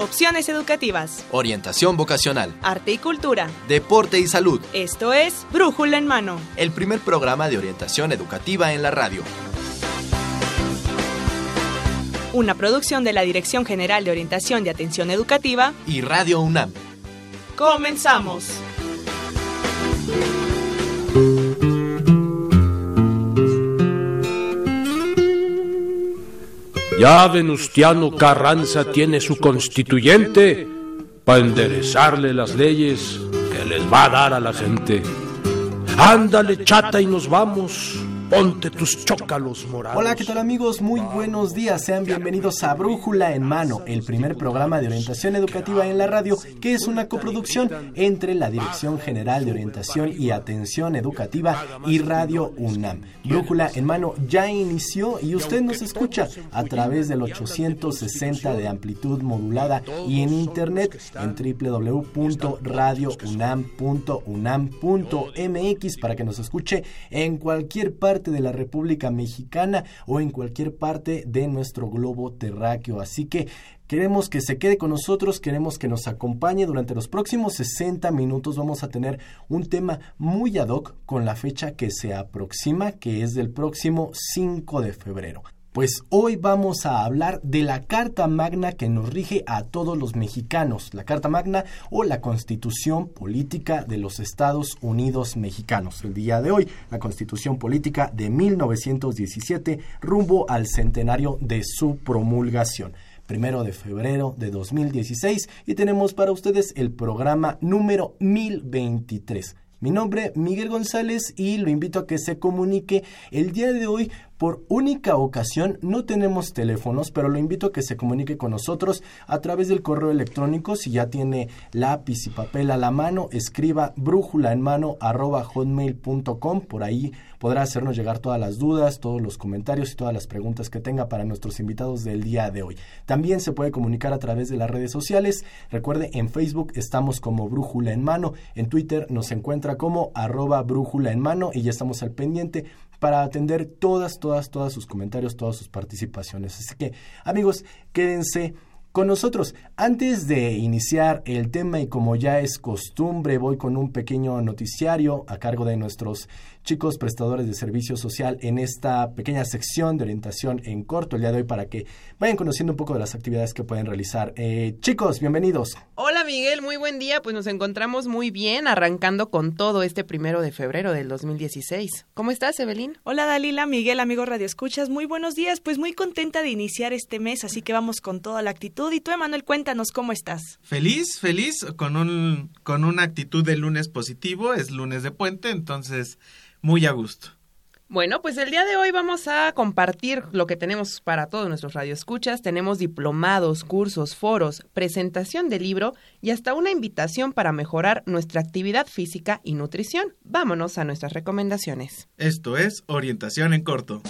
Opciones educativas. Orientación vocacional. Arte y cultura. Deporte y salud. Esto es Brújula en Mano. El primer programa de orientación educativa en la radio. Una producción de la Dirección General de Orientación de Atención Educativa y Radio UNAM. Comenzamos. Ya Venustiano Carranza tiene su constituyente para enderezarle las leyes que les va a dar a la gente. Ándale, chata, y nos vamos. Ponte tus chócalos morales. Hola, ¿qué tal amigos? Muy buenos días. Sean bienvenidos a Brújula en Mano, el primer programa de orientación educativa en la radio, que es una coproducción entre la Dirección General de Orientación y Atención Educativa y Radio UNAM. Brújula en Mano ya inició y usted nos escucha a través del 860 de amplitud modulada y en internet en www.radiounam.unam.mx para que nos escuche en cualquier parte de la República Mexicana o en cualquier parte de nuestro globo terráqueo. Así que Queremos que se quede con nosotros, queremos que nos acompañe durante los próximos 60 minutos. Vamos a tener un tema muy ad hoc con la fecha que se aproxima, que es del próximo 5 de febrero. Pues hoy vamos a hablar de la Carta Magna que nos rige a todos los mexicanos, la Carta Magna o la Constitución Política de los Estados Unidos Mexicanos. El día de hoy, la Constitución Política de 1917 rumbo al centenario de su promulgación primero de febrero de 2016 y tenemos para ustedes el programa número 1023. Mi nombre Miguel González y lo invito a que se comunique el día de hoy por única ocasión no tenemos teléfonos, pero lo invito a que se comunique con nosotros a través del correo electrónico. Si ya tiene lápiz y papel a la mano, escriba brújula en mano hotmail.com. Por ahí podrá hacernos llegar todas las dudas, todos los comentarios y todas las preguntas que tenga para nuestros invitados del día de hoy. También se puede comunicar a través de las redes sociales. Recuerde, en Facebook estamos como brújula en mano, en Twitter nos encuentra como arroba brújula en mano y ya estamos al pendiente para atender todas, todas, todas sus comentarios, todas sus participaciones. Así que, amigos, quédense con nosotros. Antes de iniciar el tema y como ya es costumbre, voy con un pequeño noticiario a cargo de nuestros chicos prestadores de servicio social en esta pequeña sección de orientación en corto el día de hoy para que vayan conociendo un poco de las actividades que pueden realizar. Eh, chicos, bienvenidos. Hola Miguel, muy buen día. Pues nos encontramos muy bien arrancando con todo este primero de febrero del 2016. ¿Cómo estás, Evelyn? Hola Dalila, Miguel, amigo Radio Escuchas. Muy buenos días. Pues muy contenta de iniciar este mes, así que vamos con toda la actitud. Y tú, Emanuel, cuéntanos cómo estás. Feliz, feliz, con, un, con una actitud de lunes positivo. Es lunes de puente, entonces muy a gusto. Bueno, pues el día de hoy vamos a compartir lo que tenemos para todos nuestros radioescuchas. Tenemos diplomados, cursos, foros, presentación de libro y hasta una invitación para mejorar nuestra actividad física y nutrición. Vámonos a nuestras recomendaciones. Esto es Orientación en Corto.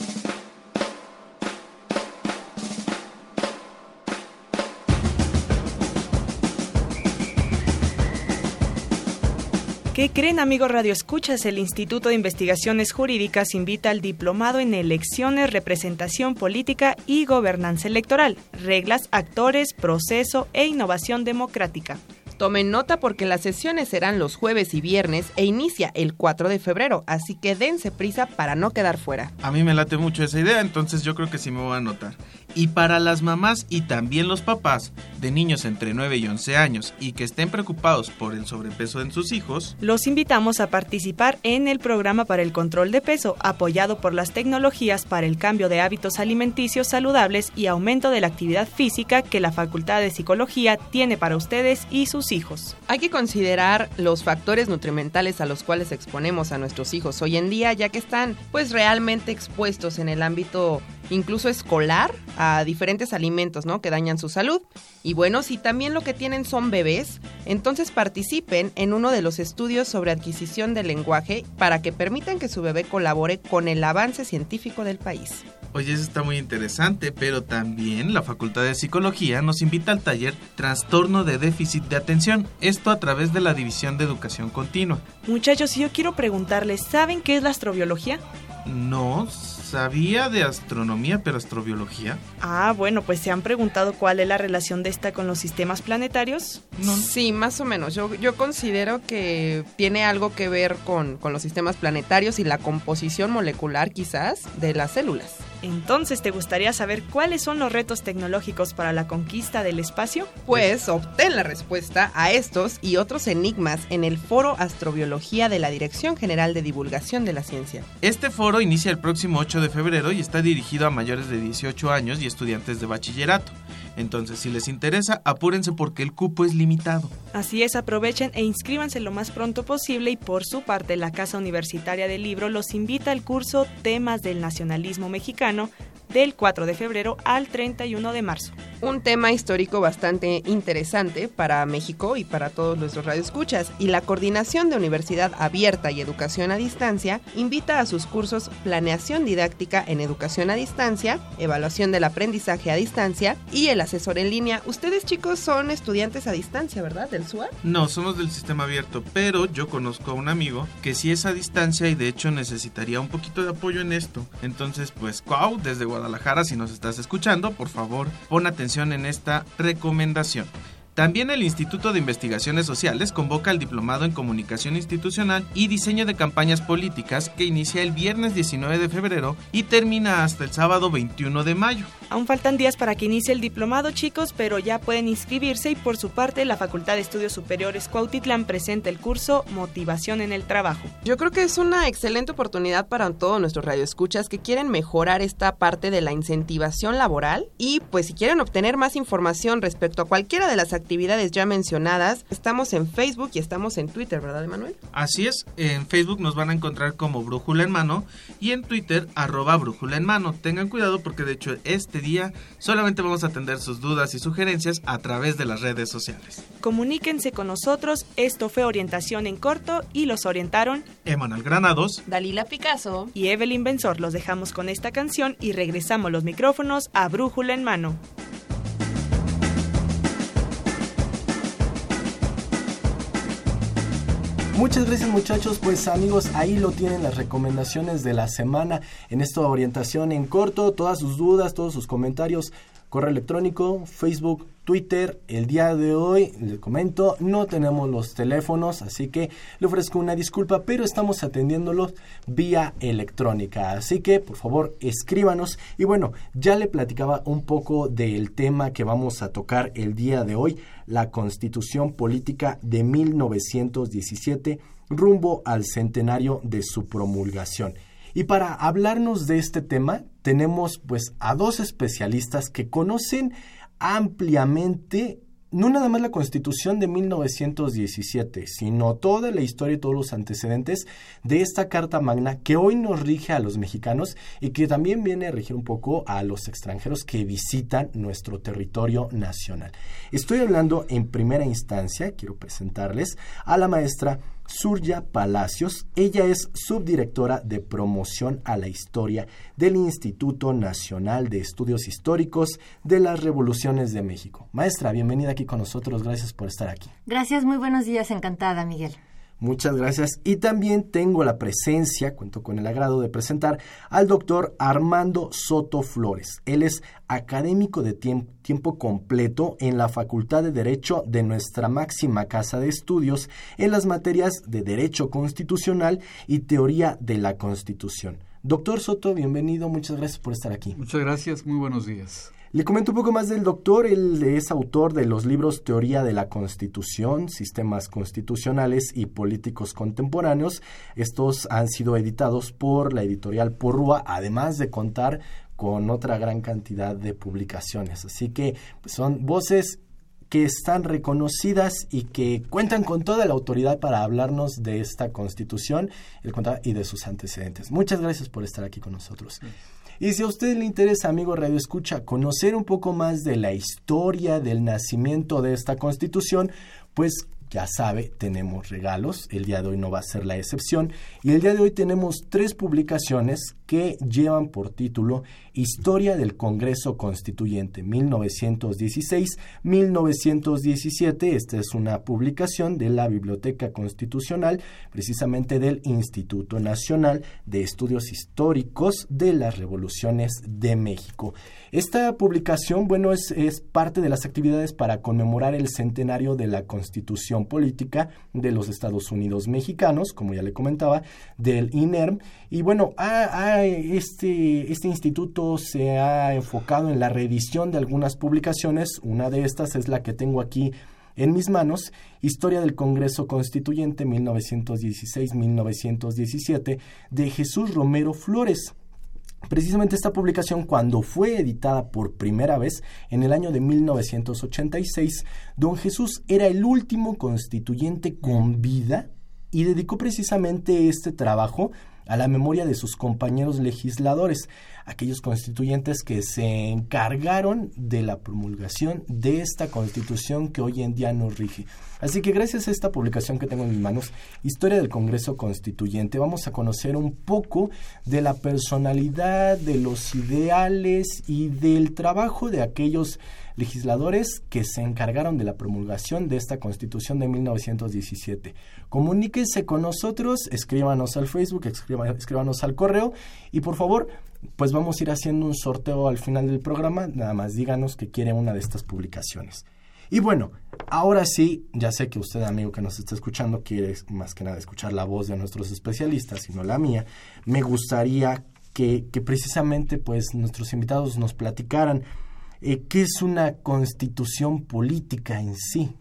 ¿Qué creen amigos Radio Escuchas? El Instituto de Investigaciones Jurídicas invita al diplomado en elecciones, representación política y gobernanza electoral, reglas, actores, proceso e innovación democrática. Tomen nota porque las sesiones serán los jueves y viernes e inicia el 4 de febrero, así que dense prisa para no quedar fuera. A mí me late mucho esa idea, entonces yo creo que sí me voy a anotar. Y para las mamás y también los papás de niños entre 9 y 11 años y que estén preocupados por el sobrepeso en sus hijos, los invitamos a participar en el programa para el control de peso, apoyado por las tecnologías para el cambio de hábitos alimenticios saludables y aumento de la actividad física que la Facultad de Psicología tiene para ustedes y sus hijos. Hay que considerar los factores nutrimentales a los cuales exponemos a nuestros hijos hoy en día, ya que están pues realmente expuestos en el ámbito incluso escolar a diferentes alimentos, ¿no? Que dañan su salud. Y bueno, si también lo que tienen son bebés, entonces participen en uno de los estudios sobre adquisición del lenguaje para que permitan que su bebé colabore con el avance científico del país. Oye, eso está muy interesante, pero también la Facultad de Psicología nos invita al taller Trastorno de Déficit de Atención, esto a través de la División de Educación Continua. Muchachos, yo quiero preguntarles, ¿saben qué es la astrobiología? No, sabía de astronomía, pero astrobiología. Ah, bueno, pues se han preguntado cuál es la relación de esta con los sistemas planetarios. No. Sí, más o menos. Yo, yo considero que tiene algo que ver con, con los sistemas planetarios y la composición molecular quizás de las células. Entonces, ¿te gustaría saber cuáles son los retos tecnológicos para la conquista del espacio? Pues obtén la respuesta a estos y otros enigmas en el Foro Astrobiología de la Dirección General de Divulgación de la Ciencia. Este foro inicia el próximo 8 de febrero y está dirigido a mayores de 18 años y estudiantes de bachillerato. Entonces, si les interesa, apúrense porque el cupo es limitado. Así es, aprovechen e inscríbanse lo más pronto posible y por su parte la Casa Universitaria del Libro los invita al curso Temas del Nacionalismo Mexicano del 4 de febrero al 31 de marzo. Un tema histórico bastante interesante para México y para todos nuestros radioescuchas. Y la Coordinación de Universidad Abierta y Educación a Distancia invita a sus cursos Planeación Didáctica en Educación a Distancia, Evaluación del Aprendizaje a Distancia y el asesor en línea. Ustedes chicos son estudiantes a distancia, ¿verdad? ¿Del SUA? No, somos del sistema abierto, pero yo conozco a un amigo que sí es a distancia y de hecho necesitaría un poquito de apoyo en esto. Entonces, pues, Cuau, desde Guadalajara, si nos estás escuchando, por favor, pon atención en esta recomendación. También el Instituto de Investigaciones Sociales convoca al Diplomado en Comunicación Institucional y Diseño de Campañas Políticas que inicia el viernes 19 de febrero y termina hasta el sábado 21 de mayo. Aún faltan días para que inicie el diplomado, chicos, pero ya pueden inscribirse y por su parte la Facultad de Estudios Superiores Cuautitlán presenta el curso Motivación en el Trabajo. Yo creo que es una excelente oportunidad para todos nuestros radioescuchas que quieren mejorar esta parte de la incentivación laboral y pues si quieren obtener más información respecto a cualquiera de las actividades ya mencionadas, estamos en Facebook y estamos en Twitter, ¿verdad, Emanuel? Así es, en Facebook nos van a encontrar como Brújula en Mano y en Twitter arroba Brújula en Mano. Tengan cuidado porque de hecho este día solamente vamos a atender sus dudas y sugerencias a través de las redes sociales. Comuníquense con nosotros, esto fue Orientación en Corto y los orientaron Emanuel Granados, Dalila Picasso y Evelyn Benzor. Los dejamos con esta canción y regresamos los micrófonos a Brújula en Mano. Muchas gracias muchachos, pues amigos, ahí lo tienen las recomendaciones de la semana. En esta orientación en corto, todas sus dudas, todos sus comentarios, correo electrónico, Facebook, Twitter. El día de hoy, les comento, no tenemos los teléfonos, así que le ofrezco una disculpa, pero estamos atendiéndolos vía electrónica. Así que, por favor, escríbanos. Y bueno, ya le platicaba un poco del tema que vamos a tocar el día de hoy, la Constitución Política de 1917, rumbo al centenario de su promulgación. Y para hablarnos de este tema, tenemos pues a dos especialistas que conocen ampliamente no nada más la Constitución de 1917, sino toda la historia y todos los antecedentes de esta Carta Magna que hoy nos rige a los mexicanos y que también viene a regir un poco a los extranjeros que visitan nuestro territorio nacional. Estoy hablando en primera instancia, quiero presentarles a la maestra Surya Palacios. Ella es subdirectora de promoción a la historia del Instituto Nacional de Estudios Históricos de las Revoluciones de México. Maestra, bienvenida aquí con nosotros. Gracias por estar aquí. Gracias, muy buenos días. Encantada, Miguel. Muchas gracias. Y también tengo la presencia, cuento con el agrado de presentar al doctor Armando Soto Flores. Él es académico de tiempo, completo en la Facultad de Derecho de nuestra máxima casa de estudios en las materias de Derecho Constitucional y Teoría de la Constitución. Doctor Soto, bienvenido. Muchas gracias por estar aquí. Muchas gracias. Muy buenos días. Le comento un poco más del doctor. Él es autor de los libros Teoría de la Constitución, Sistemas Constitucionales y Políticos Contemporáneos. Estos han sido editados por la editorial Porrúa, además de contar con otra gran cantidad de publicaciones. Así que pues, son voces que están reconocidas y que cuentan con toda la autoridad para hablarnos de esta constitución y de sus antecedentes. Muchas gracias por estar aquí con nosotros. Y si a usted le interesa, amigo Radio Escucha, conocer un poco más de la historia del nacimiento de esta constitución, pues ya sabe, tenemos regalos, el día de hoy no va a ser la excepción, y el día de hoy tenemos tres publicaciones que llevan por título Historia del Congreso Constituyente 1916-1917. Esta es una publicación de la Biblioteca Constitucional, precisamente del Instituto Nacional de Estudios Históricos de las Revoluciones de México. Esta publicación, bueno, es, parte de las actividades para conmemorar el centenario de la Constitución Política de los Estados Unidos Mexicanos, como ya le comentaba, del INERM. Y bueno, a, este, este instituto se ha enfocado en la reedición de algunas publicaciones. Una de estas es la que tengo aquí en mis manos, Historia del Congreso Constituyente 1916-1917 de Jesús Romero Flores. Precisamente esta publicación, cuando fue editada por primera vez en el año de 1986, don Jesús era el último constituyente con vida y dedicó precisamente este trabajo a la memoria de sus compañeros legisladores, aquellos constituyentes que se encargaron de la promulgación de esta constitución que hoy en día nos rige. Así que gracias a esta publicación que tengo en mis manos, Historia del Congreso Constituyente, vamos a conocer un poco de la personalidad, de los ideales y del trabajo de aquellos legisladores que se encargaron de la promulgación de esta Constitución de 1917. Comuníquense con nosotros, escríbanos al Facebook, escríbanos al correo y por favor, pues vamos a ir haciendo un sorteo al final del programa, nada más díganos que quiere una de estas publicaciones. Y bueno, ahora sí, ya sé que usted, amigo que nos está escuchando, quiere más que nada escuchar la voz de nuestros especialistas y no la mía. Me gustaría que, que precisamente pues nuestros invitados nos platicaran eh, ¿Qué es una constitución política en sí?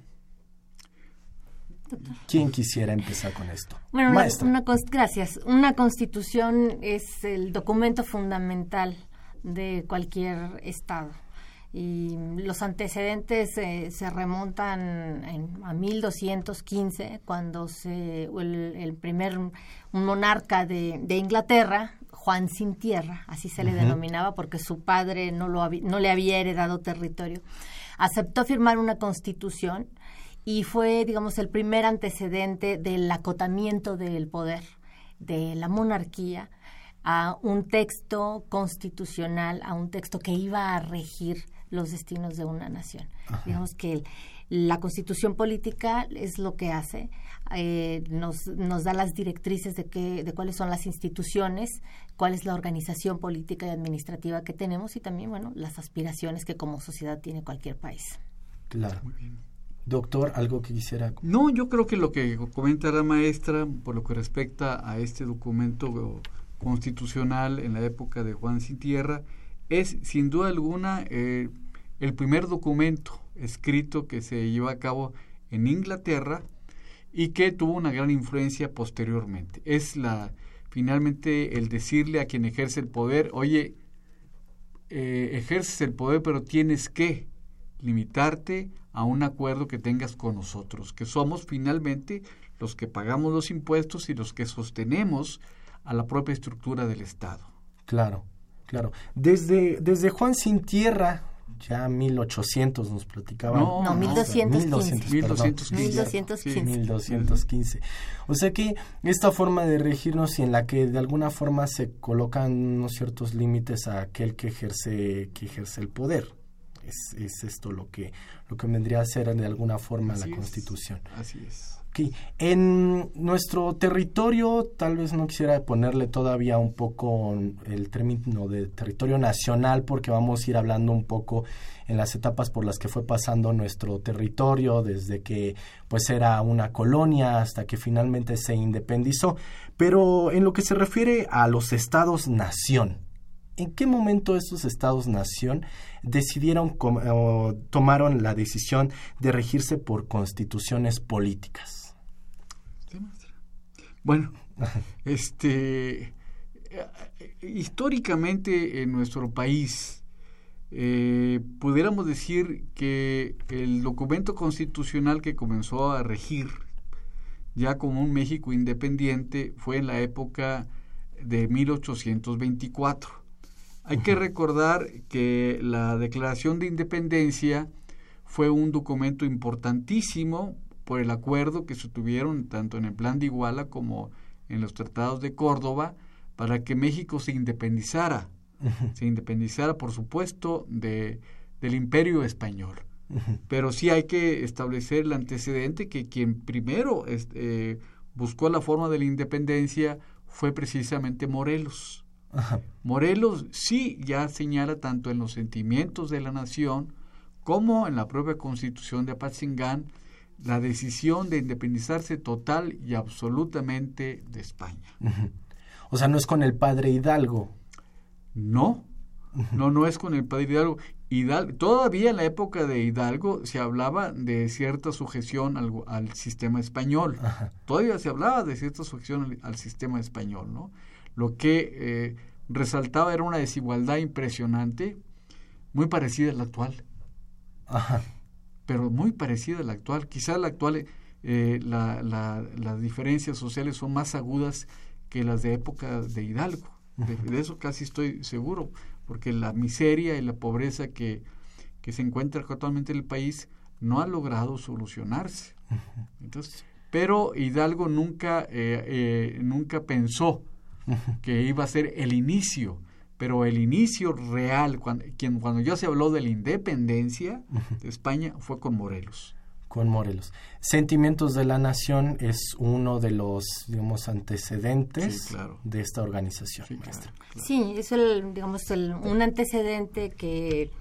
¿Quién quisiera empezar con esto? Bueno, una, gracias. Una constitución es el documento fundamental de cualquier Estado. Y los antecedentes eh, se remontan a 1215, cuando se, el, primer monarca de, de Inglaterra, Juan sin tierra, así se le denominaba porque su padre no, lo no le había heredado territorio, aceptó firmar una constitución y fue, digamos, el primer antecedente del acotamiento del poder de la monarquía a un texto constitucional, a un texto que iba a regir los destinos de una nación. Digamos que la constitución política es lo que hace, eh, nos, nos da las directrices de, qué, de cuáles son las instituciones, cuál es la organización política y administrativa que tenemos y también, bueno, las aspiraciones que como sociedad tiene cualquier país. Claro. Muy bien. Doctor, ¿algo que quisiera? No, yo creo que lo que comenta la maestra por lo que respecta a este documento constitucional en la época de Juan Sin Tierra es sin duda alguna eh, el primer documento escrito que se llevó a cabo en Inglaterra y que tuvo una gran influencia posteriormente. Es la finalmente el decirle a quien ejerce el poder, oye, eh, ejerces el poder, pero tienes que limitarte a un acuerdo que tengas con nosotros, que somos finalmente los que pagamos los impuestos y los que sostenemos a la propia estructura del Estado. Claro, claro. Desde, desde Juan Sin Tierra, ya 1800 nos platicaban. No, no 1215. 1215. 1215. 1215. O sea que esta forma de regirnos y en la que de alguna forma se colocan unos ciertos límites a aquel que ejerce, que ejerce el poder. Es, es esto lo que, lo que vendría a ser de alguna forma la Constitución. Así es. En nuestro territorio, tal vez no quisiera ponerle todavía un poco el término de territorio nacional, porque vamos a ir hablando un poco en las etapas por las que fue pasando nuestro territorio, desde que pues era una colonia hasta que finalmente se independizó. Pero en lo que se refiere a los estados-nación, ¿en qué momento estos estados-nación decidieron o tomaron la decisión de regirse por constituciones políticas? Bueno, este históricamente en nuestro país eh, pudiéramos decir que el documento constitucional que comenzó a regir ya como un México independiente fue en la época de 1824. Hay que recordar que la Declaración de Independencia fue un documento importantísimo por el acuerdo que se tuvieron tanto en el Plan de Iguala como en los tratados de Córdoba para que México se independizara se independizara, por supuesto, de, del imperio español. Pero sí hay que establecer el antecedente que quien primero este, buscó la forma de la independencia fue precisamente Morelos. Morelos sí ya señala tanto en los sentimientos de la nación como en la propia constitución de Apatzingán la decisión de independizarse total y absolutamente de España. O sea, no es con el padre Hidalgo. No, no, no es con el padre Hidalgo. Hidalgo. Todavía en la época de Hidalgo se hablaba de cierta sujeción al, al sistema español. Todavía se hablaba de cierta sujeción al, sistema español, ¿no? Lo que eh, resaltaba era una desigualdad impresionante, muy parecida a la actual. Pero muy parecida a la actual. Quizá la actual, eh, la, las diferencias sociales son más agudas que las de época de Hidalgo. De, eso casi estoy seguro, porque la miseria y la pobreza que, que se encuentra actualmente en el país no ha logrado solucionarse. Entonces, pero Hidalgo nunca, eh, eh, nunca pensó que iba a ser el inicio, pero el inicio real, cuando, quien, cuando ya se habló de la independencia de España, fue con Morelos con Morelos. Sentimientos de la Nación es uno de los, digamos, antecedentes de esta organización. Sí, es el, digamos, el, un antecedente que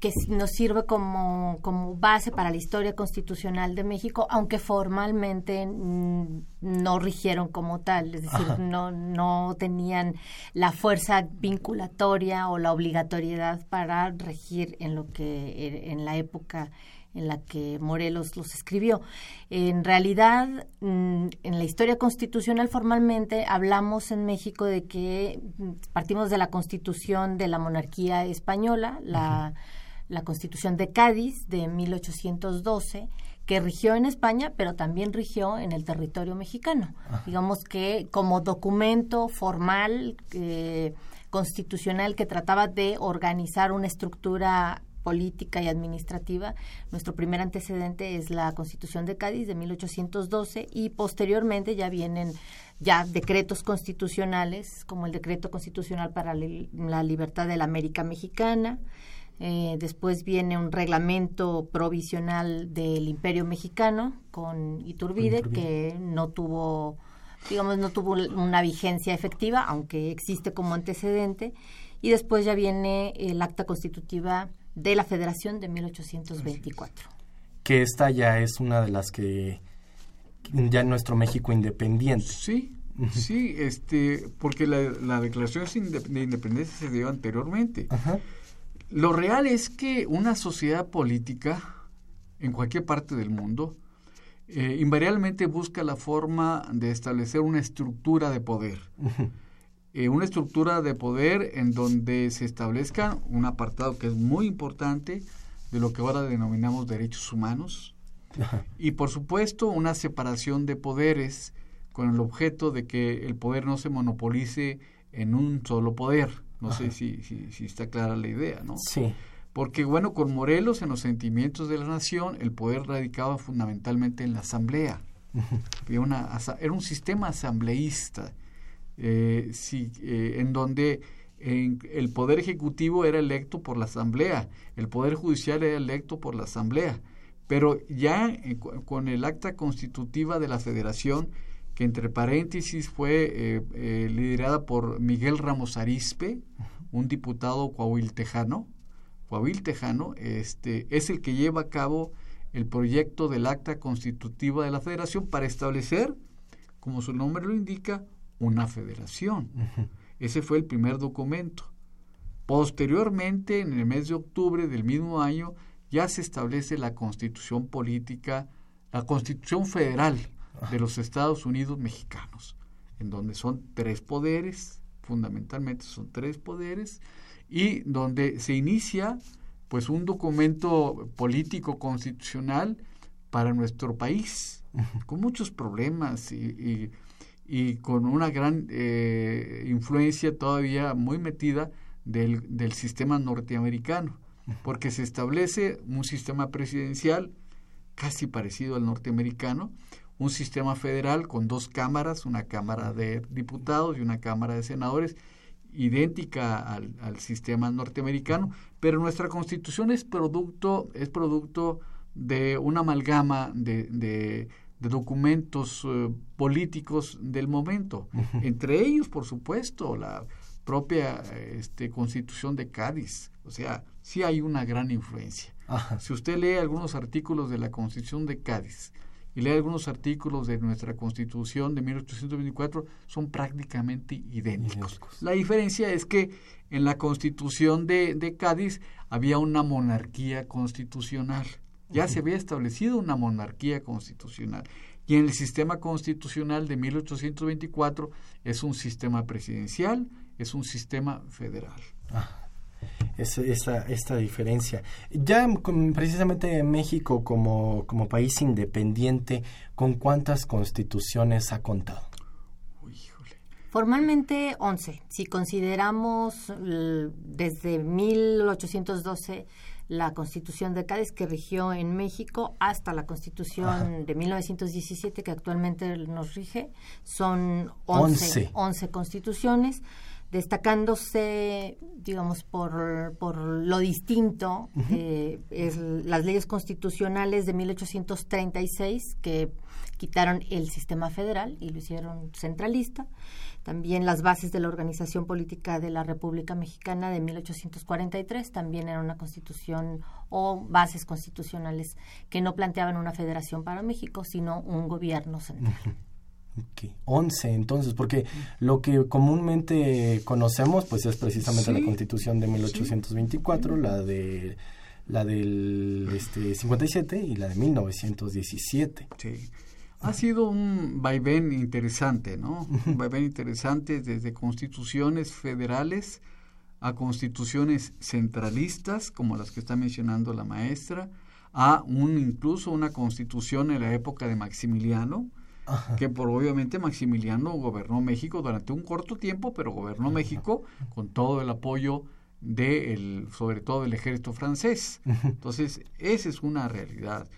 que nos sirve como, como base para la historia constitucional de México, aunque formalmente no rigieron como tal, es decir, no, no tenían la fuerza vinculatoria o la obligatoriedad para regir en lo que en la época en la que Morelos los escribió. En realidad, mm, en la historia constitucional formalmente hablamos en México de que mm, partimos de la constitución de la monarquía española, la, la constitución de Cádiz de 1812 que rigió en España, pero también rigió en el territorio mexicano. Digamos que como documento formal eh, constitucional que trataba de organizar una estructura política y administrativa. Nuestro primer antecedente es la Constitución de Cádiz de 1812 y posteriormente ya vienen ya decretos constitucionales como el decreto constitucional para la libertad de la América Mexicana. Eh, después viene un reglamento provisional del Imperio Mexicano con Iturbide, que no tuvo digamos no tuvo una vigencia efectiva aunque existe como antecedente y después ya viene el acta constitutiva de la Federación de 1824. Que esta ya es una de las que ya en nuestro México independiente. Sí, sí, este, porque la, declaración de independencia se dio anteriormente. Lo real es que una sociedad política en cualquier parte del mundo eh, invariablemente busca la forma de establecer una estructura de poder. Eh, una estructura de poder en donde se establezca un apartado que es muy importante de lo que ahora denominamos derechos humanos y por supuesto una separación de poderes con el objeto de que el poder no se monopolice en un solo poder. No sé si, si, está clara la idea, ¿no? Sí. Porque, bueno, con Morelos, en los sentimientos de la nación, el poder radicaba fundamentalmente en la asamblea. una, era un sistema asambleísta eh, eh, en donde el poder ejecutivo era electo por la asamblea, el poder judicial era electo por la asamblea, pero ya eh, con el acta constitutiva de la federación, que entre paréntesis fue liderada por Miguel Ramos Arispe, un diputado coahuiltejano, coahuiltejano, este, es el que lleva a cabo el proyecto del acta constitutiva de la federación para establecer, como su nombre lo indica, una federación. Ese fue el primer documento. Posteriormente, en el mes de octubre del mismo año, ya se establece la constitución política, la constitución federal de los Estados Unidos mexicanos, en donde son tres poderes, fundamentalmente son tres poderes, y donde se inicia pues un documento político constitucional para nuestro país, con muchos problemas y y con una gran eh, influencia todavía muy metida del, del, sistema norteamericano, porque se establece un sistema presidencial casi parecido al norteamericano, un sistema federal con dos cámaras, una Cámara de Diputados y una Cámara de Senadores, idéntica al, al, sistema norteamericano, pero nuestra constitución es producto, es producto de una amalgama de, de, documentos eh, políticos del momento. Entre ellos, por supuesto, la propia este, constitución de Cádiz. O sea, sí hay una gran influencia. Si usted lee algunos artículos de la constitución de Cádiz, y lee algunos artículos de nuestra Constitución de 1824, son prácticamente idénticos. La diferencia es que en la Constitución de, de Cádiz había una monarquía constitucional. Ya se había establecido una monarquía constitucional. Y en el sistema constitucional de 1824 es un sistema presidencial, es un sistema federal. Ah, esa, esta diferencia. Ya precisamente México como, como país independiente, ¿con cuántas constituciones ha contado? Formalmente 11. Si consideramos desde 1812 la Constitución de Cádiz que rigió en México hasta la Constitución de 1917 que actualmente nos rige, son 11, 11 constituciones destacándose, digamos, por, por lo distinto, eh, es las leyes constitucionales de 1836 que quitaron el sistema federal y lo hicieron centralista. También las bases de la organización política de la República Mexicana de 1843 también era una constitución o bases constitucionales que no planteaban una federación para México, sino un gobierno central. Okay. 11 entonces, porque lo que comúnmente conocemos pues es precisamente la Constitución de 1824, la de la del este 57 y la de 1917. Sí. Ha sido un vaivén interesante, ¿no? Un vaivén interesante desde constituciones federales a constituciones centralistas, como las que está mencionando la maestra, a un incluso una constitución en la época de Maximiliano, que por obviamente Maximiliano gobernó México durante un corto tiempo, pero gobernó México con todo el apoyo de el, sobre todo del ejército francés. Entonces, esa es una realidad.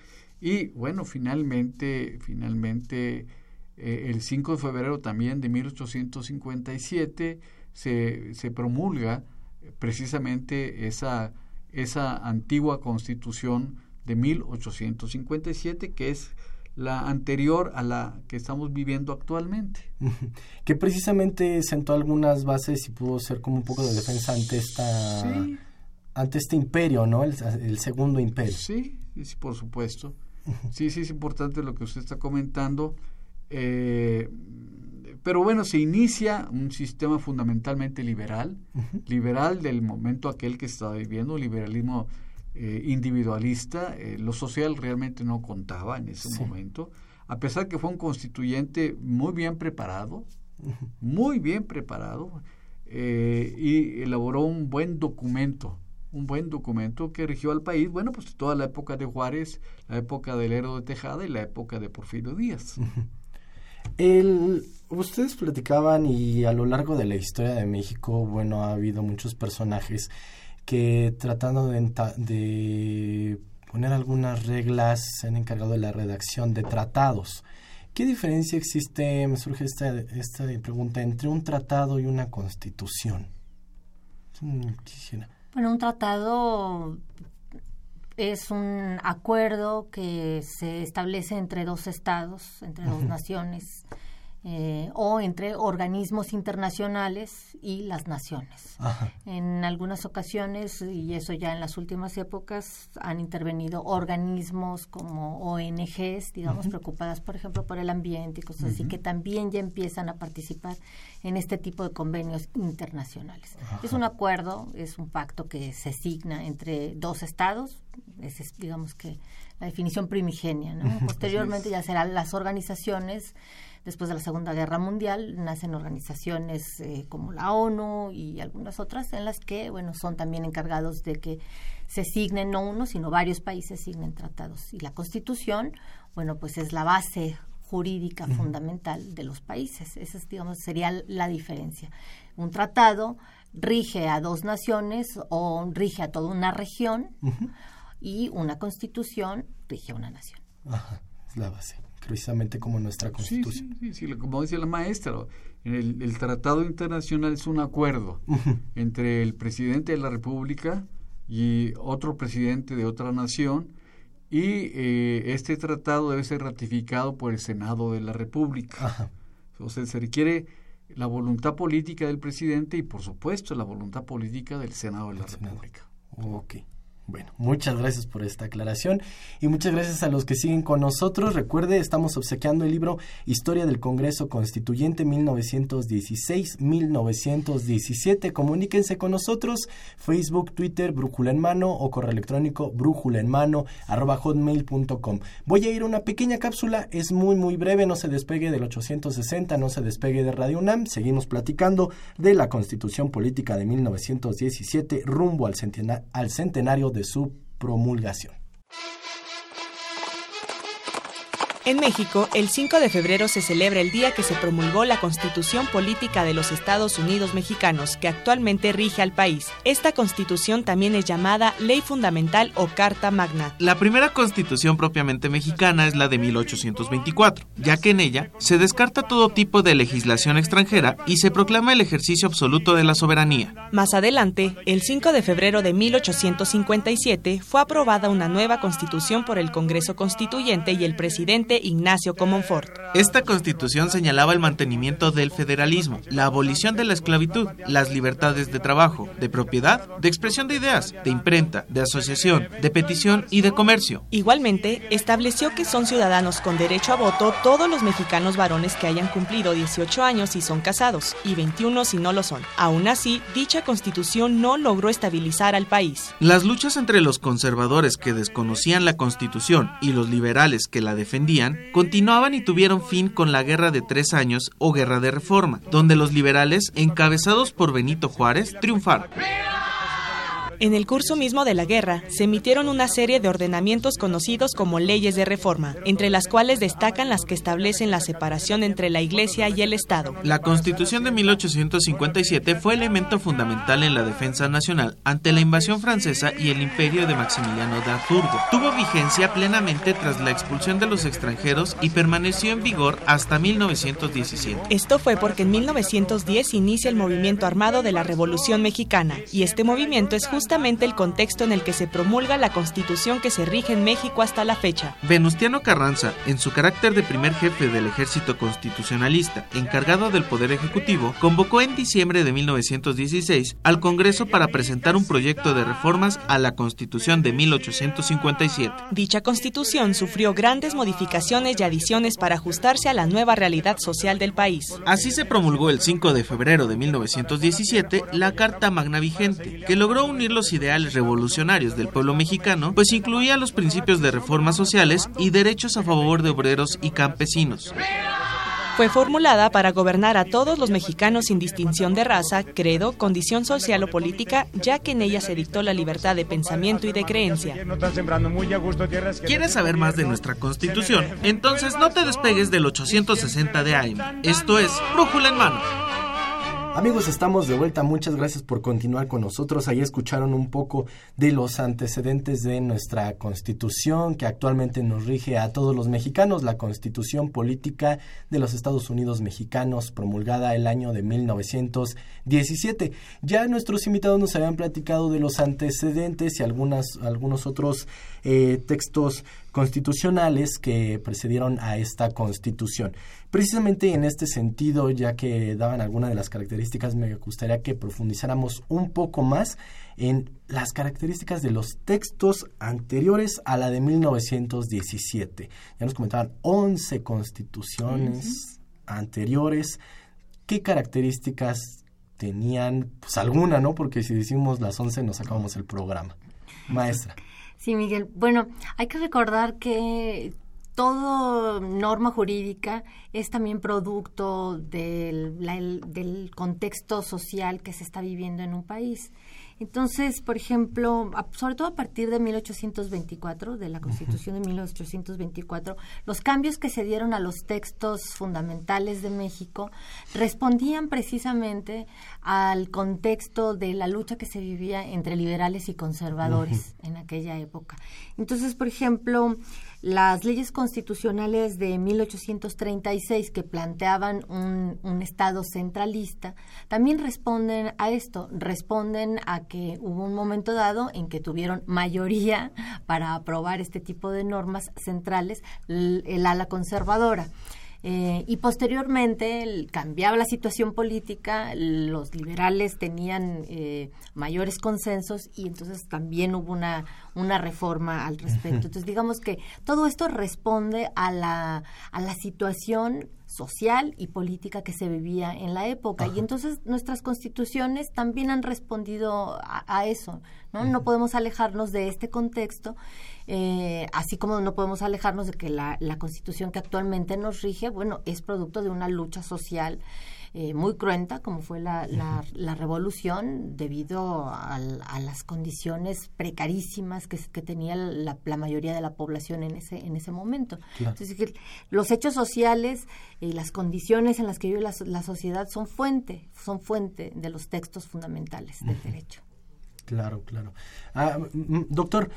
Y bueno, finalmente, finalmente, eh, el 5 de febrero también de 1857 se, se promulga precisamente esa, esa antigua constitución de 1857, que es la anterior a la que estamos viviendo actualmente. Que precisamente sentó algunas bases y pudo ser como un poco de defensa ante esta ante este imperio, ¿no? El, segundo imperio. Sí, sí, por supuesto. Sí, sí es importante lo que usted está comentando. Eh, pero bueno, se inicia un sistema fundamentalmente liberal, liberal del momento aquel que estaba viviendo, liberalismo eh, individualista, eh, lo social realmente no contaba en ese momento, a pesar que fue un constituyente muy bien preparado, muy bien preparado, eh, y elaboró un buen documento, un buen documento que rigió al país, bueno, pues toda la época de Juárez, la época del Héroe de Tejada y la época de Porfirio Díaz. El, ustedes platicaban y a lo largo de la historia de México, bueno, ha habido muchos personajes que tratando de, poner algunas reglas se han encargado de la redacción de tratados. ¿Qué diferencia existe, me surge esta, esta pregunta, entre un tratado y una constitución? Bueno, un tratado es un acuerdo que se establece entre dos estados, entre dos naciones, eh, o entre organismos internacionales y las naciones. En algunas ocasiones, y eso ya en las últimas épocas, han intervenido organismos como ONGs, digamos, preocupadas, por ejemplo, por el ambiente y cosas así, que también ya empiezan a participar en este tipo de convenios internacionales. Es un acuerdo, es un pacto que se signa entre dos estados, es, digamos que la definición primigenia, ¿no? Posteriormente ya serán las organizaciones Después de la Segunda Guerra Mundial nacen organizaciones eh, como la ONU y algunas otras en las que, bueno, son también encargados de que se signen no uno, sino varios países signen tratados. Y la Constitución, bueno, pues es la base jurídica fundamental de los países. Esa, digamos, sería la diferencia. Un tratado rige a dos naciones o rige a toda una región y una constitución rige a una nación. Ajá, es la base. Precisamente como nuestra constitución. Sí, sí, sí, como dice la maestra, el, el, tratado internacional es un acuerdo entre el presidente de la República y otro presidente de otra nación y eh, este tratado debe ser ratificado por el Senado de la República. Entonces se requiere la voluntad política del presidente y por supuesto la voluntad política del Senado de la República. Ok. Bueno, muchas gracias por esta aclaración y muchas gracias a los que siguen con nosotros. Recuerde, estamos obsequiando el libro Historia del Congreso Constituyente 1916-1917. Comuníquense con nosotros, Facebook, Twitter, Brújula en Mano o correo electrónico brújula en mano arroba hotmail.com. Voy a ir a una pequeña cápsula, es muy muy breve, no se despegue del 860, no se despegue de Radio UNAM. Seguimos platicando de la Constitución Política de 1917 rumbo al, al centenario de su promulgación. En México, el 5 de febrero se celebra el día que se promulgó la Constitución Política de los Estados Unidos Mexicanos, que actualmente rige al país. Esta constitución también es llamada Ley Fundamental o Carta Magna. La primera constitución propiamente mexicana es la de 1824, ya que en ella se descarta todo tipo de legislación extranjera y se proclama el ejercicio absoluto de la soberanía. Más adelante, el 5 de febrero de 1857, fue aprobada una nueva constitución por el Congreso Constituyente y el presidente Ignacio Comonfort. Esta constitución señalaba el mantenimiento del federalismo, la abolición de la esclavitud, las libertades de trabajo, de propiedad, de expresión de ideas, de imprenta, de asociación, de petición y de comercio. Igualmente, estableció que son ciudadanos con derecho a voto todos los mexicanos varones que hayan cumplido 18 años y son casados, y 21 si no lo son. Aún así, dicha constitución no logró estabilizar al país. Las luchas entre los conservadores que desconocían la constitución y los liberales que la defendían continuaban y tuvieron fin con la Guerra de Tres Años o Guerra de Reforma, donde los liberales, encabezados por Benito Juárez, triunfaron. En el curso mismo de la guerra, se emitieron una serie de ordenamientos conocidos como leyes de reforma, entre las cuales destacan las que establecen la separación entre la Iglesia y el Estado. La Constitución de 1857 fue elemento fundamental en la defensa nacional ante la invasión francesa y el imperio de Maximiliano de Habsburgo. Tuvo vigencia plenamente tras la expulsión de los extranjeros y permaneció en vigor hasta 1917. Esto fue porque en 1910 inicia el movimiento armado de la Revolución Mexicana, y este movimiento es justo el contexto en el que se promulga la constitución que se rige en México hasta la fecha. Venustiano Carranza, en su carácter de primer jefe del ejército constitucionalista encargado del Poder Ejecutivo, convocó en diciembre de 1916 al Congreso para presentar un proyecto de reformas a la Constitución de 1857. Dicha constitución sufrió grandes modificaciones y adiciones para ajustarse a la nueva realidad social del país. Así se promulgó el 5 de febrero de 1917 la Carta Magna Vigente, que logró unir los ideales revolucionarios del pueblo mexicano, pues incluía los principios de reformas sociales y derechos a favor de obreros y campesinos. Fue formulada para gobernar a todos los mexicanos sin distinción de raza, credo, condición social o política, ya que en ella se dictó la libertad de pensamiento y de creencia. ¿Quieres saber más de nuestra constitución? Entonces no te despegues del 860 de AM. Esto es Brújula en Mano. Amigos, estamos de vuelta. Muchas gracias por continuar con nosotros. Ahí escucharon un poco de los antecedentes de nuestra constitución que actualmente nos rige a todos los mexicanos, la constitución política de los Estados Unidos mexicanos, promulgada el año de 1917. Ya nuestros invitados nos habían platicado de los antecedentes y algunas, algunos otros eh, textos constitucionales que precedieron a esta constitución. Precisamente en este sentido, ya que daban algunas de las características, me gustaría que profundizáramos un poco más en las características de los textos anteriores a la de 1917. Ya nos comentaban 11 constituciones anteriores. ¿Qué características tenían? Pues alguna, ¿no? Porque si decimos las 11 nos acabamos el programa. Maestra. Sí, Miguel. Bueno, hay que recordar que todo norma jurídica es también producto del, del, contexto social que se está viviendo en un país. Entonces, por ejemplo, sobre todo a partir de 1824, de la Constitución de 1824, los cambios que se dieron a los textos fundamentales de México respondían precisamente al contexto de la lucha que se vivía entre liberales y conservadores en aquella época. Entonces, por ejemplo, Las leyes constitucionales de 1836 que planteaban un, un, Estado centralista también responden a esto, responden a que hubo un momento dado en que tuvieron mayoría para aprobar este tipo de normas centrales el ala conservadora. Eh, y posteriormente cambiaba la situación política, los liberales tenían eh, mayores consensos y entonces también hubo una, una reforma al respecto. Entonces digamos que todo esto responde a la, a la situación social y política que se vivía en la época. Y entonces nuestras constituciones también han respondido a, eso. ¿no? no podemos alejarnos de este contexto, eh, así como no podemos alejarnos de que la, la constitución que actualmente nos rige, bueno, es producto de una lucha social eh, muy cruenta, como fue la, la, revolución, debido a, las condiciones precarísimas que, que tenía la, mayoría de la población en ese, en ese momento. Entonces, los hechos sociales y las condiciones en las que vive la, la sociedad son fuente, son fuente de los textos fundamentales del derecho. Claro, claro. Ah, doctor,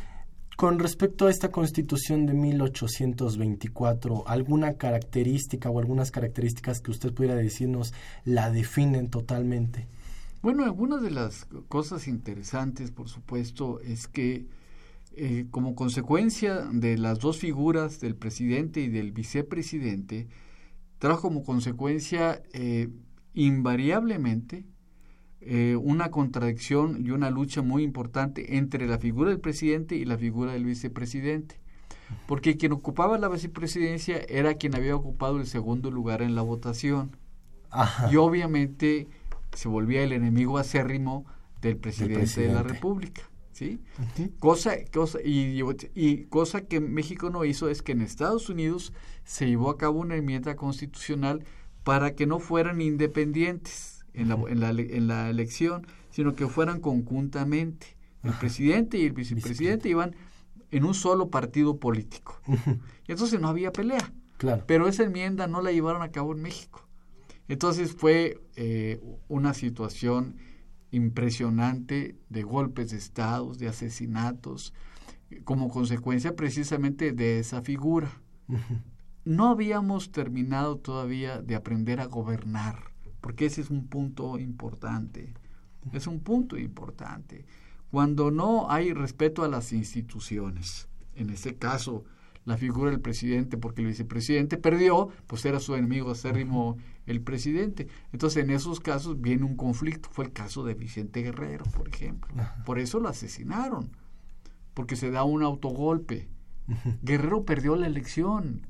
con respecto a esta constitución de 1824, ¿alguna característica o algunas características que usted pudiera decirnos la definen totalmente? Bueno, algunas de las cosas interesantes, por supuesto, es que eh, como consecuencia de las dos figuras del presidente y del vicepresidente, trajo como consecuencia eh, invariablemente eh, una contradicción y una lucha muy importante entre la figura del presidente y la figura del vicepresidente. Porque quien ocupaba la vicepresidencia era quien había ocupado el segundo lugar en la votación. Y obviamente se volvía el enemigo acérrimo del presidente, de la República. ¿sí? cosa, cosa, y, y, cosa que México no hizo es que en Estados Unidos se llevó a cabo una enmienda constitucional para que no fueran independientes en la, en la, en la elección, sino que fueran conjuntamente. El presidente y el vicepresidente iban en un solo partido político. Y entonces no había pelea. Claro. Pero esa enmienda no la llevaron a cabo en México. Entonces fue eh, una situación impresionante de golpes de estados, de asesinatos, como consecuencia precisamente de esa figura. No habíamos terminado todavía de aprender a gobernar porque ese es un punto importante. Es un punto importante. Cuando no hay respeto a las instituciones, en este caso la figura del presidente, porque el vicepresidente perdió, pues era su enemigo acérrimo el presidente. Entonces en esos casos viene un conflicto. Fue el caso de Vicente Guerrero, por ejemplo. Por eso lo asesinaron, porque se da un autogolpe. Guerrero perdió la elección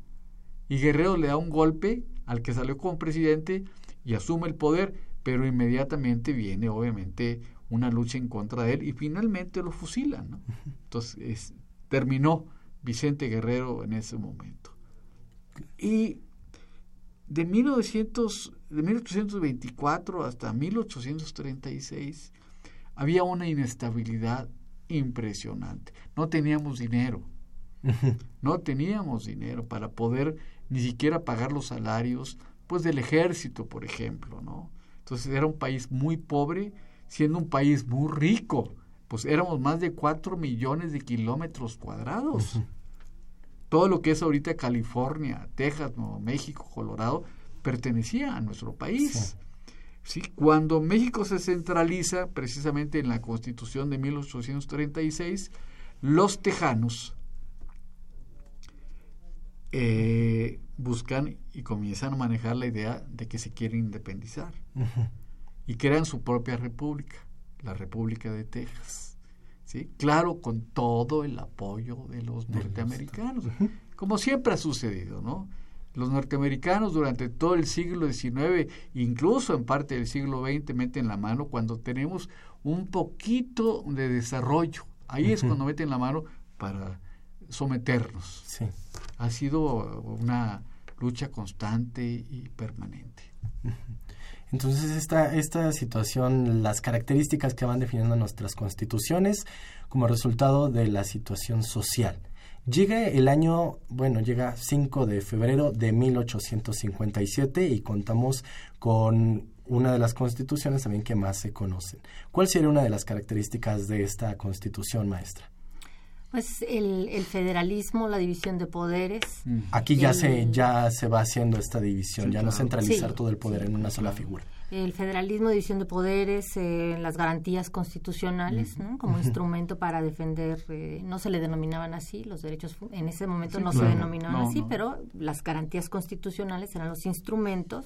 y Guerrero le da un golpe al que salió como presidente y asume el poder, pero inmediatamente viene obviamente una lucha en contra de él y finalmente lo fusilan. Entonces terminó Vicente Guerrero en ese momento. Y de, 1900, de 1824 hasta 1836 había una inestabilidad impresionante. No teníamos dinero. No teníamos dinero para poder ni siquiera pagar los salarios pues del ejército, por ejemplo, ¿no? Entonces era un país muy pobre, siendo un país muy rico, pues éramos más de 4 millones de kilómetros cuadrados. Todo lo que es ahorita California, Texas, Nuevo México, Colorado, pertenecía a nuestro país. Sí. Cuando México se centraliza, precisamente en la Constitución de 1836, los tejanos eh, buscan y comienzan a manejar la idea de que se quieren independizar y crean su propia república, la República de Texas. ¿sí? Claro, con todo el apoyo de los norteamericanos, como siempre ha sucedido, ¿no? Los norteamericanos durante todo el siglo XIX, incluso en parte del siglo XX, meten la mano cuando tenemos un poquito de desarrollo. Ahí es cuando meten la mano para someternos. Sí ha sido una lucha constante y permanente. Entonces esta, esta situación, las características que van definiendo nuestras constituciones como resultado de la situación social. Llega el año, bueno, llega 5 de febrero de 1857 y contamos con una de las constituciones también que más se conocen. ¿Cuál sería una de las características de esta constitución, maestra? Pues el, el federalismo, la división de poderes. Mm. Aquí ya El- se ya se va haciendo esta división, Sí, ya no centralizar Sí, todo el poder en una sola figura. El federalismo, división de poderes, eh, las garantías constitucionales, ¿no? como instrumento para defender, eh, no se le denominaban así, los derechos, en ese momento Sí, no claro. se denominaban No, así, no. pero las garantías constitucionales eran los instrumentos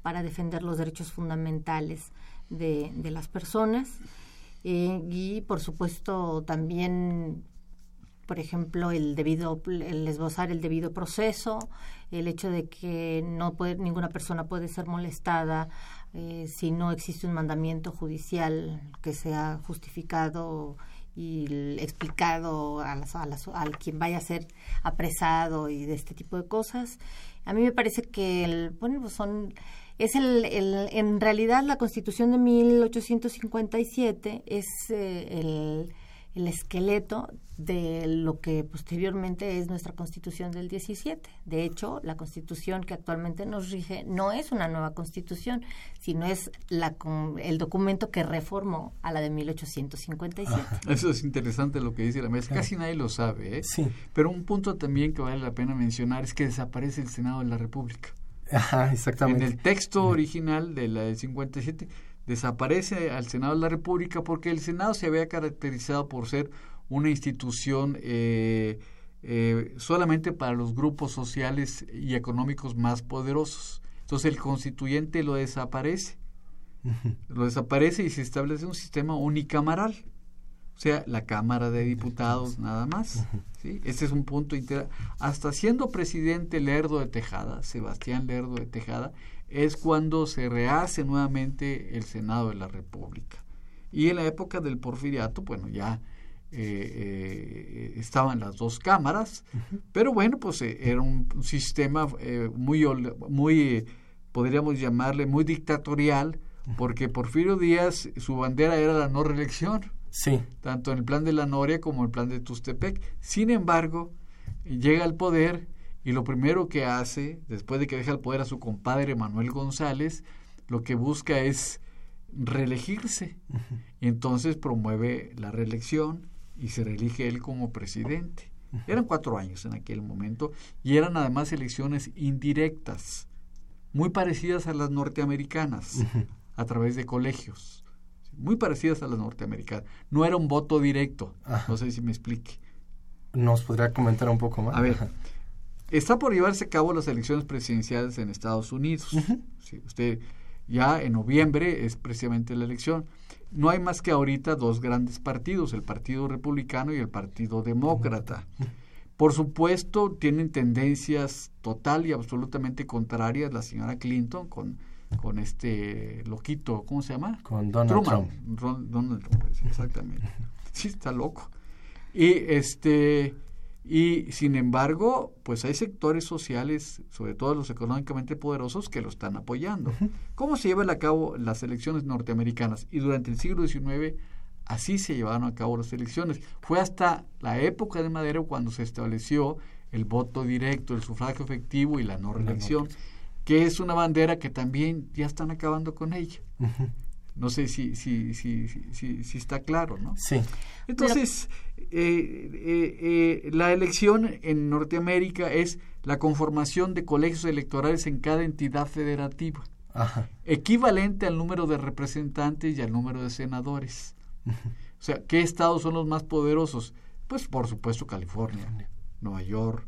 para defender los derechos fundamentales de, de las personas. Eh, y por supuesto también por ejemplo, el debido, el esbozar el debido proceso, el hecho de que no puede, ninguna persona puede ser molestada eh, si no existe un mandamiento judicial que sea justificado y explicado a, las, a, las- al quien vaya a ser apresado y de este tipo de cosas. A mí me parece que el, bueno, pues son es el, el- en realidad la Constitución de 1857 es eh, el, el esqueleto de lo que posteriormente es nuestra Constitución del 17. De hecho, la Constitución que actualmente nos rige no es una nueva Constitución, sino es la, con- el documento que reformó a la de 1857. Eso es interesante lo que dice la mesa. Casi nadie lo sabe, ¿eh? Sí. Pero un punto también que vale la pena mencionar es que desaparece el Senado de la República. Ajá, En exactamente. el texto original de la del 57 desaparece al Senado de la República porque el Senado se había caracterizado por ser una institución eh, eh, solamente para los grupos sociales y económicos más poderosos. Entonces el constituyente lo desaparece. Lo desaparece y se establece un sistema unicameral. O sea, la Cámara de Diputados nada más. ¿sí? Este es un punto inter... Hasta siendo presidente Lerdo de Tejada, Sebastián Lerdo de Tejada, es cuando se rehace nuevamente el Senado de la República. Y en la época del porfiriato, bueno, ya eh, eh, estaban las dos cámaras, pero bueno, pues eh, era un sistema eh, muy, muy, podríamos llamarle, muy dictatorial, porque Porfirio Díaz, su bandera era la no reelección Sí, tanto en el plan de la Noria como en el plan de Tustepec. Sin embargo, llega al poder y lo primero que hace, después de que deja el poder a su compadre Manuel González, lo que busca es reelegirse. Y entonces promueve la reelección y se reelige él como presidente. Eran cuatro años en aquel momento y eran además elecciones indirectas, muy parecidas a las norteamericanas, a través de colegios muy parecidas a las norteamericanas. No era un voto directo. No sé si me explique. ¿nos podría comentar un poco más? A ver. Está por llevarse a cabo las elecciones presidenciales en Estados Unidos. Sí, usted ya en noviembre es precisamente la elección. No hay más que ahorita dos grandes partidos, el Partido Republicano y el Partido Demócrata. Por supuesto, tienen tendencias total y absolutamente contrarias la señora Clinton con, con este loquito, ¿cómo se llama? Con Donald Truman. Ron- Donald Trump, exactamente. Sí, está loco. Y este y sin embargo, pues hay sectores sociales, sobre todo los económicamente poderosos, que lo están apoyando. ¿Cómo se llevan a cabo las elecciones norteamericanas? Y durante el siglo XIX así se llevaron a cabo las elecciones. Fue hasta la época de Madero cuando se estableció el voto directo, el sufragio efectivo y la no reelección, que es una bandera que también ya están acabando con ella. No sé si, si, si, si, si- si está claro, ¿no? Sí, Entonces, eh, eh, eh, la elección en Norteamérica es la conformación de colegios electorales en cada entidad federativa, ajá. equivalente al número de representantes y al número de senadores. O sea, ¿qué estados son los más poderosos? Pues por supuesto California, Nueva York,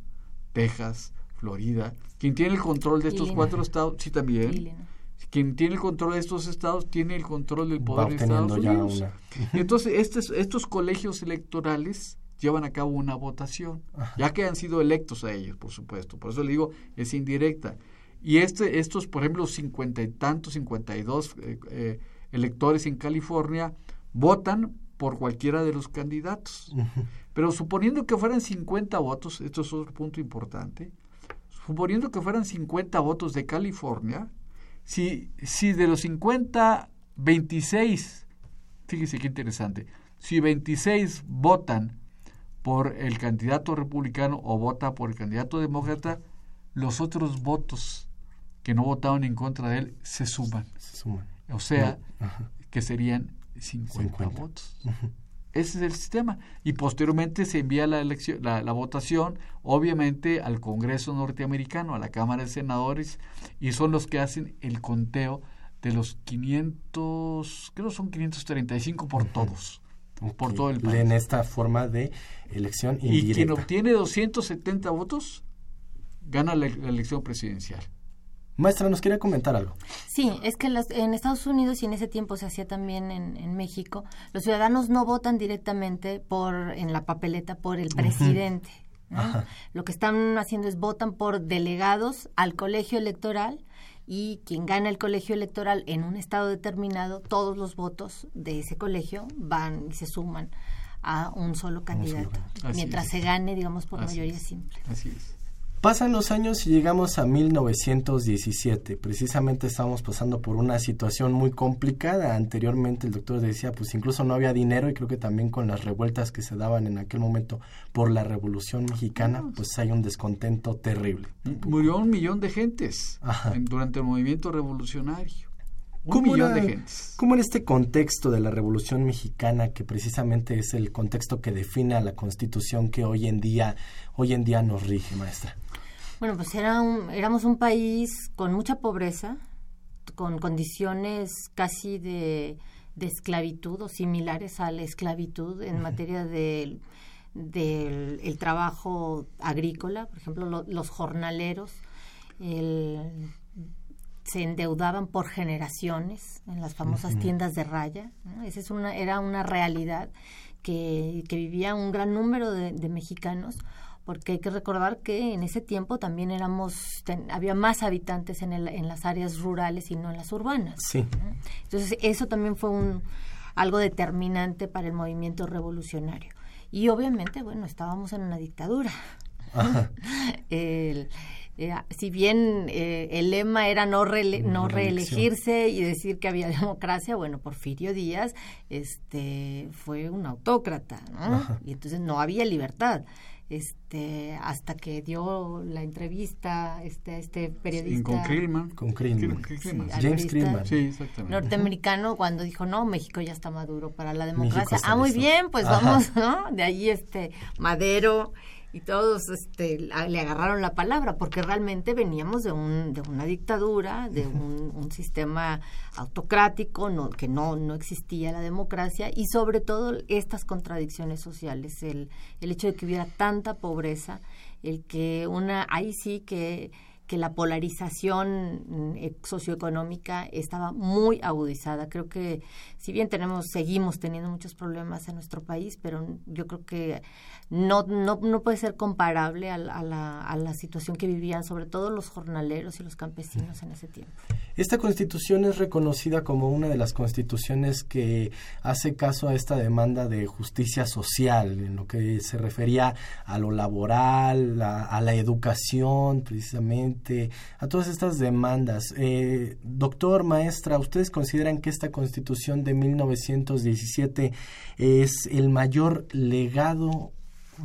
Texas, Florida. Quien tiene el control de estos Illinois. cuatro estados, sí también. Illinois. Quien tiene el control de estos estados tiene el control del poder de Estados Unidos. una. Entonces, estos, estos colegios electorales llevan a cabo una votación, Ajá. ya que han sido electos a ellos, por supuesto. Por eso le digo, es indirecta. Y este, estos, por ejemplo, cincuenta y tantos, cincuenta y dos eh, eh, electores en California votan por cualquiera de los candidatos. Pero suponiendo que fueran 50 votos, esto es otro punto importante, suponiendo que fueran 50 votos de California, si, si de los 50, 26, fíjese qué interesante, si 26 votan por el candidato republicano o vota por el candidato demócrata, los otros votos que no votaron en contra de él se suman. Se suman. O sea, que serían 50, 50. votos. Ese es el sistema. Y posteriormente se envía la, elección, la, la, votación, obviamente, al Congreso norteamericano, a la Cámara de Senadores, y son los que hacen el conteo de los 500, creo son 535 por todos. Por todo el país. En esta forma de elección indirecta. Y quien obtiene 270 votos gana la, la elección presidencial. Maestra, ¿nos quería comentar algo? Sí, es que los, en Estados Unidos y en ese tiempo se hacía también en, en, México, los ciudadanos no votan directamente por en la papeleta por el presidente. Uh -huh. ¿no? Lo que están haciendo es votan por delegados al colegio electoral y quien gana el colegio electoral en un estado determinado, todos los votos de ese colegio van y se suman a un solo candidato, un solo. mientras es. se gane, digamos, por Así mayoría es. simple. Así es. Pasan los años y llegamos a 1917. Precisamente estamos pasando por una situación muy complicada. Anteriormente el doctor decía, pues incluso no había dinero y creo que también con las revueltas que se daban en aquel momento por la Revolución Mexicana, pues hay un descontento terrible. Murió un millón de gentes en, durante el movimiento revolucionario. Un ¿Cómo millón era, de gentes. ¿Cómo era este contexto de la Revolución Mexicana que precisamente es el contexto que define a la Constitución que hoy en día hoy en día nos rige, maestra? Bueno, pues era un, éramos un país con mucha pobreza, con condiciones casi de, de esclavitud o similares a la esclavitud en uh -huh. materia del de, trabajo agrícola, por ejemplo, lo, los jornaleros, el se endeudaban por generaciones en las famosas uh -huh. tiendas de raya. ¿no? Esa es una, era una realidad que, que vivía un gran número de, de, mexicanos, porque hay que recordar que en ese tiempo también éramos, ten, había más habitantes en, el, en, las áreas rurales y no en las urbanas. Sí. ¿no? Entonces eso también fue un, algo determinante para el movimiento revolucionario. Y obviamente, bueno, estábamos en una dictadura. el, eh, si bien eh, el lema era no, rele no reelegirse y decir que había democracia, bueno, Porfirio Díaz este, fue un autócrata, ¿no? Y entonces no había libertad. Este, hasta que dio la entrevista este, este periodista Sí, con Krillman, con Krillman. Sí, James Krillman. Sí, exactamente. norteamericano cuando dijo no México ya está maduro para la democracia ah muy bien pues Ajá. vamos no de ahí este Madero y todos este, le agarraron la palabra porque realmente veníamos de, un, de una dictadura, de un, un sistema autocrático, no, que no, no existía la democracia y sobre todo estas contradicciones sociales, el, el hecho de que hubiera tanta pobreza, el que una, ahí sí que que la polarización eh, socioeconómica estaba muy agudizada. Creo que si bien tenemos, seguimos teniendo muchos problemas en nuestro país, pero yo creo que no, no, no puede ser comparable a, a, la, a la situación que vivían sobre todo los jornaleros y los campesinos en ese tiempo. Esta constitución es reconocida como una de las constituciones que hace caso a esta demanda de justicia social, en lo que se refería a lo laboral, a, la educación, precisamente a todas estas demandas. Eh, doctor, maestra, ¿ustedes consideran que esta constitución de 1917 es el mayor legado,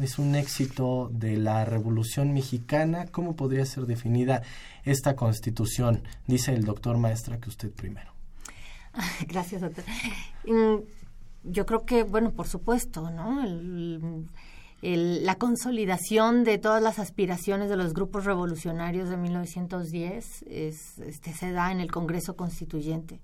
es un éxito de la Revolución Mexicana? ¿Cómo podría ser definida esta constitución? Dice el doctor, maestra, que usted primero. Gracias, doctor. Yo creo que, bueno, por supuesto, ¿no? El, la consolidación de todas las aspiraciones de los grupos revolucionarios de 1910 es, este, se da en el Congreso Constituyente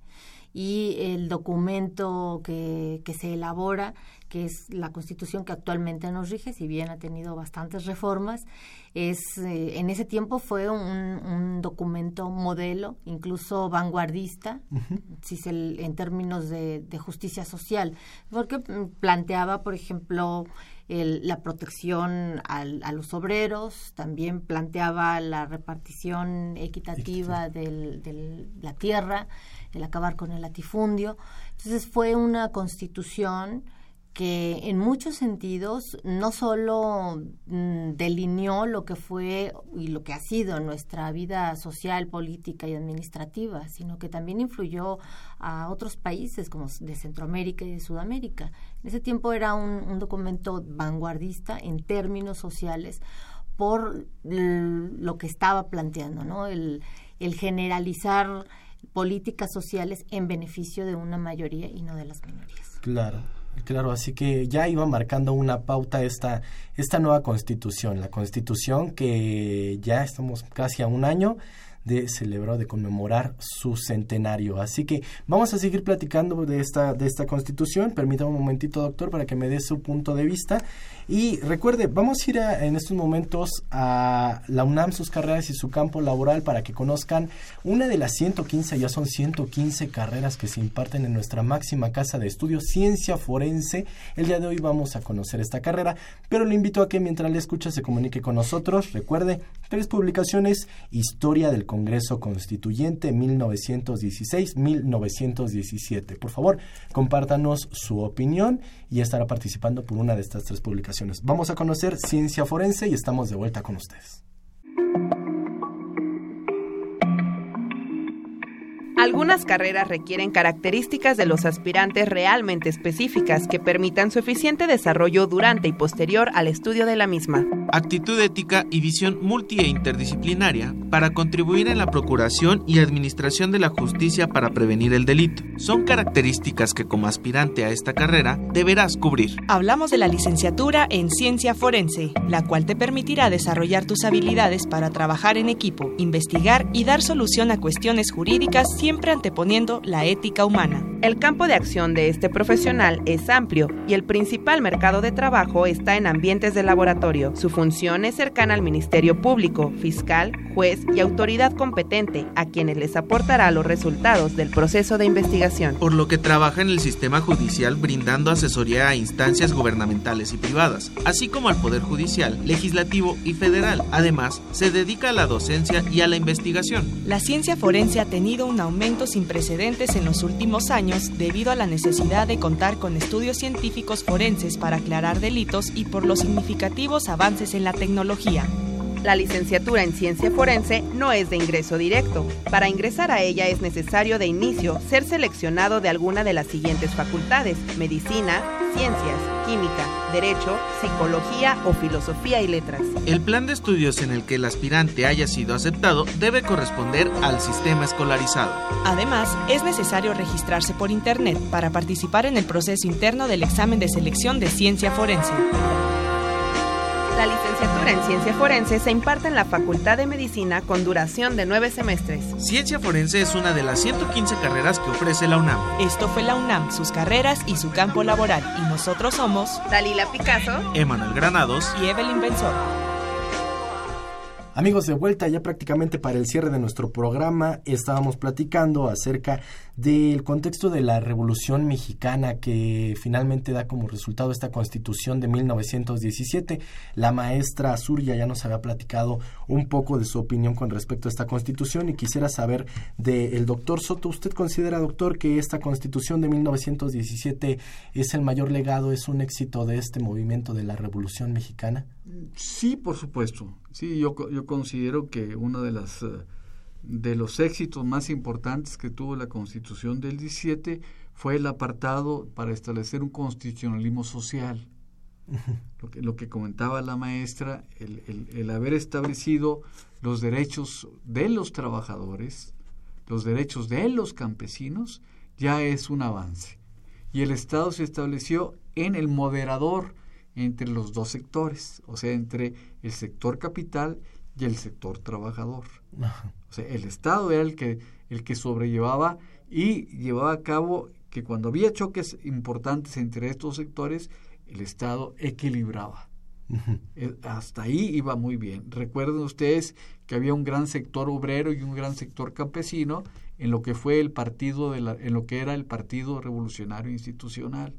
y el documento que, que, se elabora, que es la constitución que actualmente nos rige, si bien ha tenido bastantes reformas, es eh, en ese tiempo fue un, un, documento modelo, incluso vanguardista, uh -huh. si se, en términos de, de, justicia social, porque planteaba, por ejemplo, el, la protección al, a los obreros, también planteaba la repartición equitativa de del, la tierra, el acabar con el latifundio. Entonces fue una constitución que en muchos sentidos no solo mm, delineó lo que fue y lo que ha sido nuestra vida social, política y administrativa, sino que también influyó a otros países como de Centroamérica y de Sudamérica. En ese tiempo era un, documento vanguardista en términos sociales por lo que estaba planteando, ¿no? El generalizar políticas sociales en beneficio de una mayoría y no de las minorías. Claro. Claro, así que ya iba marcando una pauta esta, esta nueva constitución, la constitución que ya estamos casi a un año de celebrar, de conmemorar su centenario. Así que vamos a seguir platicando de esta, de esta constitución. Permítame un momentito, doctor, para que me dé su punto de vista. Y recuerde, vamos a ir en estos momentos a la UNAM, sus carreras y su campo laboral para que conozcan una de las 115, ya son 115 carreras que se imparten en nuestra máxima casa de estudios, Ciencia Forense. El día de hoy vamos a conocer esta carrera, pero le invito a que mientras le escucha se comunique con nosotros. Recuerde, tres publicaciones, Historia del Congreso Constituyente 1916-1917. Por favor, compártanos su opinión y estará participando por una de estas tres publicaciones. Vamos a conocer ciencia forense y estamos de vuelta con ustedes. Algunas carreras requieren características de los aspirantes realmente específicas que permitan su eficiente desarrollo durante y posterior al estudio de la misma. Actitud ética y visión multi e interdisciplinaria para contribuir en la procuración y administración de la justicia para prevenir el delito. Son características que como aspirante a esta carrera deberás cubrir. Hablamos de la licenciatura en ciencia forense, la cual te permitirá desarrollar tus habilidades para trabajar en equipo, investigar y dar solución a cuestiones jurídicas siempre anteponiendo la ética humana. El campo de acción de este profesional es amplio y el principal mercado de trabajo está en ambientes de laboratorio. Su función es cercana al Ministerio Público, fiscal, juez y autoridad competente, a quienes les aportará los resultados del proceso de investigación. Por lo que trabaja en el sistema judicial brindando asesoría a instancias gubernamentales y privadas, así como al Poder Judicial, Legislativo y Federal. Además, se dedica a la docencia y a la investigación. La ciencia forense ha tenido un aumento sin precedentes en los últimos años debido a la necesidad de contar con estudios científicos forenses para aclarar delitos y por los significativos avances en la tecnología. La licenciatura en ciencia forense no es de ingreso directo. Para ingresar a ella es necesario de inicio ser seleccionado de alguna de las siguientes facultades, medicina, ciencias, química, derecho, psicología o filosofía y letras. El plan de estudios en el que el aspirante haya sido aceptado debe corresponder al sistema escolarizado. Además, es necesario registrarse por Internet para participar en el proceso interno del examen de selección de ciencia forense. La licenciatura en Ciencia Forense se imparte en la Facultad de Medicina con duración de nueve semestres. Ciencia Forense es una de las 115 carreras que ofrece la UNAM. Esto fue la UNAM, sus carreras y su campo laboral. Y nosotros somos Dalila Picasso, Emanuel Granados y Evelyn Benzor. Amigos de vuelta, ya prácticamente para el cierre de nuestro programa estábamos platicando acerca del contexto de la Revolución Mexicana que finalmente da como resultado esta constitución de 1917. La maestra Azuria ya nos había platicado un poco de su opinión con respecto a esta constitución y quisiera saber del doctor Soto, ¿usted considera, doctor, que esta constitución de 1917 es el mayor legado, es un éxito de este movimiento de la Revolución Mexicana? Sí, por supuesto. Sí, yo, yo considero que uno de las eh, de los éxitos más importantes que tuvo la Constitución del 17 fue el apartado para establecer un constitucionalismo social. Lo que, lo que comentaba la maestra, el, el, el, haber establecido los derechos de los trabajadores, los derechos de los campesinos, ya es un avance. Y el Estado se estableció en el moderador entre los dos sectores, o sea, entre el sector capital y el sector trabajador. O sea, el Estado era el que, el que sobrellevaba y llevaba a cabo que cuando había choques importantes entre estos sectores, el Estado equilibraba. Eh, hasta ahí iba muy bien. Recuerden ustedes que había un gran sector obrero y un gran sector campesino en lo que fue el partido de la, en lo que era el Partido Revolucionario Institucional.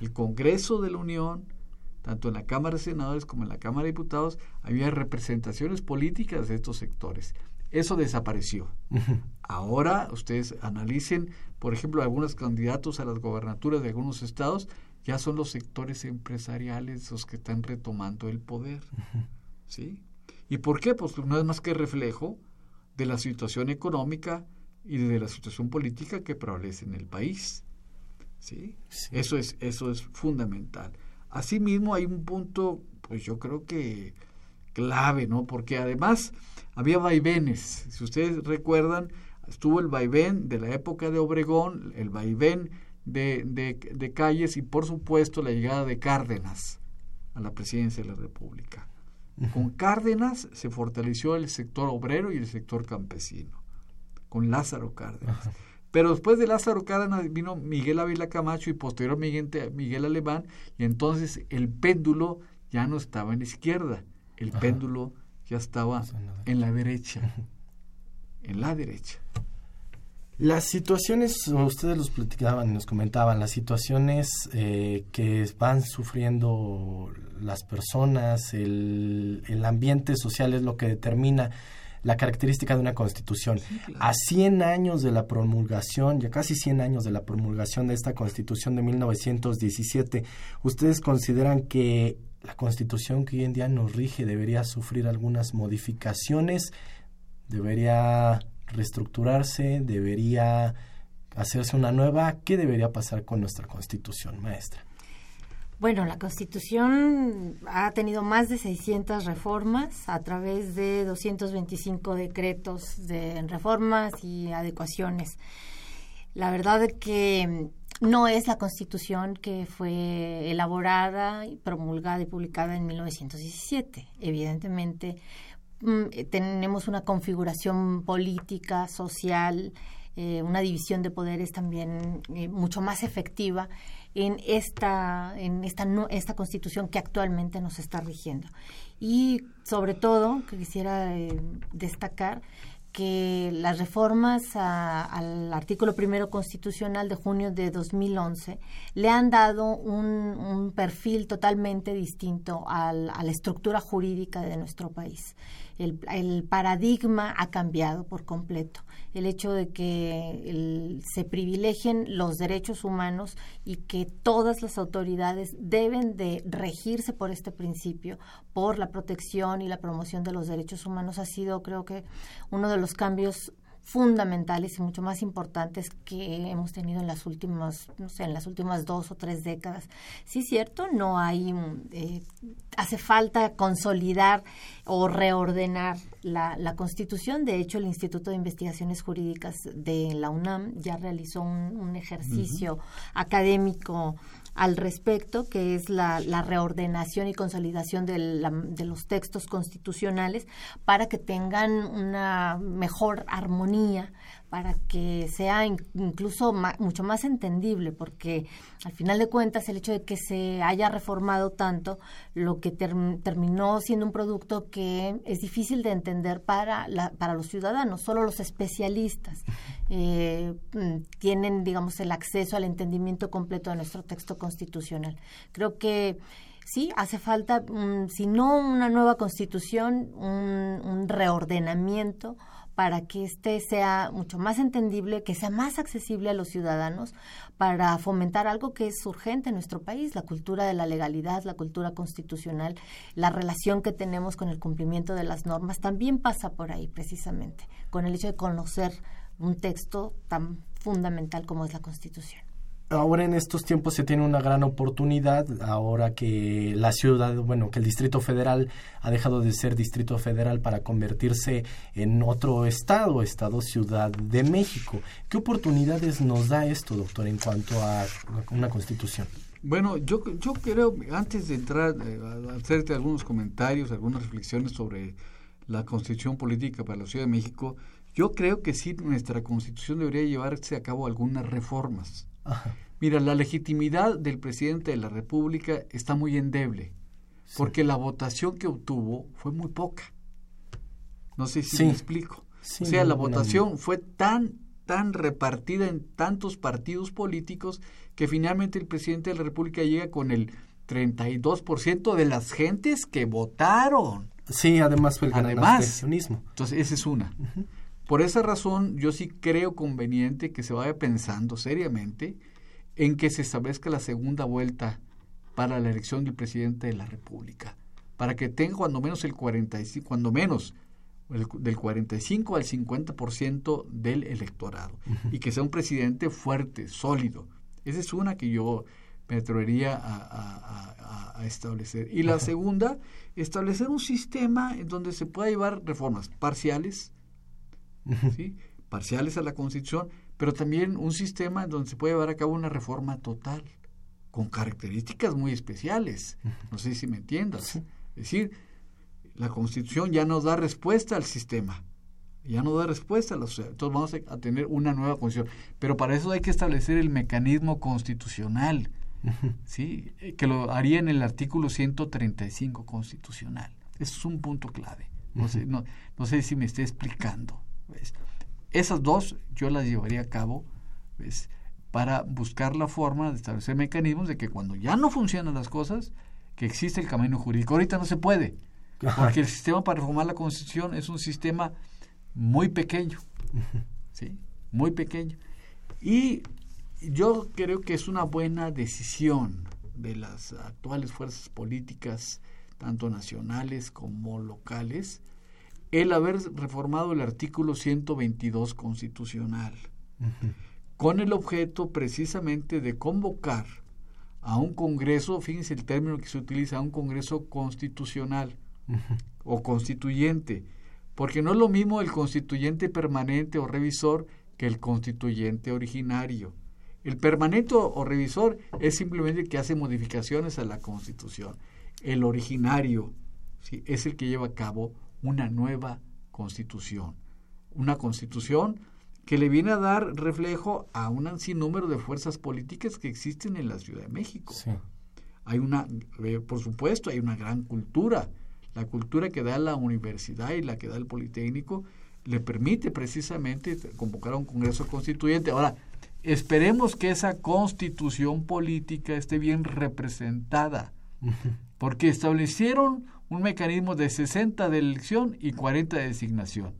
El Congreso de la Unión tanto en la Cámara de Senadores como en la Cámara de Diputados, había representaciones políticas de estos sectores. Eso desapareció. Ahora ustedes analicen, por ejemplo, algunos candidatos a las gobernaturas de algunos estados, ya son los sectores empresariales los que están retomando el poder. ¿Sí? ¿Y por qué? Pues no es más que reflejo de la situación económica y de la situación política que prevalece en el país. ¿Sí? sí. Eso, es, eso es fundamental. Asimismo, hay un punto, pues yo creo que clave, ¿no? Porque además había vaivenes. Si ustedes recuerdan, estuvo el vaivén de la época de Obregón, el vaivén de, de, calles y por supuesto la llegada de Cárdenas a la presidencia de la República. Con Cárdenas se fortaleció el sector obrero y el sector campesino, con Lázaro Cárdenas. Pero después de Lázaro Cárdenas vino Miguel Ávila Camacho y posteriormente Miguel Alemán, y entonces el péndulo ya no estaba en la izquierda, el péndulo ya estaba en la derecha, en la derecha. Las situaciones, ustedes los platicaban, nos comentaban, las situaciones eh, que van sufriendo las personas, el, el, ambiente social es lo que determina la característica de una constitución. A 100 años de la promulgación, ya casi 100 años de la promulgación de esta constitución de 1917, ¿ustedes consideran que la constitución que hoy en día nos rige debería sufrir algunas modificaciones? ¿Debería reestructurarse? ¿Debería hacerse una nueva? ¿Qué debería pasar con nuestra constitución, maestra? Bueno, la Constitución ha tenido más de 600 reformas a través de 225 decretos de reformas y adecuaciones. La verdad es que no es la Constitución que fue elaborada, promulgada y publicada en 1917. Evidentemente, Mm, eh, tenemos una configuración política, social, eh, una división de poderes también eh, mucho más efectiva en esta en esta esta constitución que actualmente nos está rigiendo. Y sobre todo que quisiera destacar que las reformas al artículo primero constitucional de junio de 2011 le han dado un, perfil totalmente distinto a la estructura jurídica de nuestro país el, paradigma ha cambiado por completo. El hecho de que se privilegien los derechos humanos y que todas las autoridades deben de regirse por este principio, por la protección y la promoción de los derechos humanos, ha sido creo que uno de los cambios fundamentales y mucho más importantes que hemos tenido en las últimas, no sé, en las últimas dos o tres décadas. Sí, cierto, no hay, eh, hace falta consolidar o reordenar la, la, Constitución. De hecho, el Instituto de Investigaciones Jurídicas de la UNAM ya realizó un, ejercicio académico al respecto, que es la, reordenación y consolidación de, los textos constitucionales para que tengan una mejor armonía, para que sea incluso mucho más entendible, porque al final de cuentas el hecho de que se haya reformado tanto, lo que terminó siendo un producto que es difícil de entender para, para los ciudadanos, solo los especialistas eh, mm, tienen, digamos, el acceso al entendimiento completo de nuestro texto constitucional. Creo que sí, hace falta, mm, si no una nueva constitución, un reordenamiento para que este sea mucho más entendible, que sea más accesible a los ciudadanos, para fomentar algo que es urgente en nuestro país, la cultura de la legalidad, la cultura constitucional, la relación que tenemos con el cumplimiento de las normas, también pasa por ahí precisamente, con el hecho de conocer un texto tan fundamental como es la Constitución ahora en estos tiempos se tiene una gran oportunidad, ahora que la ciudad, bueno, que el Distrito Federal ha dejado de ser Distrito Federal para convertirse en otro estado, Estado Ciudad de México. ¿Qué oportunidades nos da esto, doctor, en cuanto a una constitución? Bueno, yo, yo creo, antes de entrar eh, a hacerte algunos comentarios, algunas reflexiones sobre la constitución política para la Ciudad de México, yo creo que sí nuestra constitución debería llevarse a cabo algunas reformas. Mira, la legitimidad del presidente de la República está muy endeble, porque la votación que obtuvo fue muy poca. No sé si me explico. o sea, la votación fue tan tan repartida en tantos partidos políticos que finalmente el presidente de la República llega con el 32% de las gentes que votaron. Sí, además fue el además, Entonces, esa es una. Por esa razón, yo sí creo conveniente que se vaya pensando seriamente en que se establezca la segunda vuelta para la elección del presidente de la República, para que tenga cuando menos el 45, cuando menos del 45 al 50% del electorado y que sea un presidente fuerte, sólido. Esa es una que yo me atrevería a, establecer. Y la segunda, establecer un sistema en donde se pueda llevar reformas parciales, ¿sí? parciales a la Constitución, pero también un sistema donde se puede llevar a cabo una reforma total, con características muy especiales. No sé si me entiendas. Es decir, la Constitución ya nos da respuesta al sistema, ya no da respuesta a la sociedad. Entonces vamos a tener una nueva Constitución. Pero para eso hay que establecer el mecanismo constitucional, ¿sí? que lo haría en el artículo 135 constitucional. Eso es un punto clave. No, sé, no, no sé si me estoy explicando. Esas dos yo las llevaría a cabo para buscar la forma de establecer mecanismos de que cuando ya no funcionan las cosas, que existe el camino jurídico. Ahorita no se puede, porque el sistema para reformar la Constitución es un sistema muy pequeño, ¿sí? Muy pequeño. Y yo creo que es una buena decisión de las actuales fuerzas políticas, tanto nacionales como locales, el haber reformado el artículo 122 constitucional, con el objeto precisamente de convocar a un Congreso, fíjense el término que se utiliza, a un Congreso constitucional o constituyente, porque no es lo mismo el constituyente permanente o revisor que el constituyente originario. El permanente o revisor es simplemente que hace modificaciones a la constitución. El originario ¿sí? es el que lleva a cabo una nueva constitución. Una constitución que le viene a dar reflejo a un sinnúmero de fuerzas políticas que existen en la Ciudad de México. Hay una, eh, por supuesto, hay una gran cultura. La cultura que da la universidad y la que da el Politécnico le permite precisamente convocar a un Congreso Constituyente. Ahora, esperemos que esa constitución política esté bien representada, porque establecieron un mecanismo de 60 de elección y 40 de designación.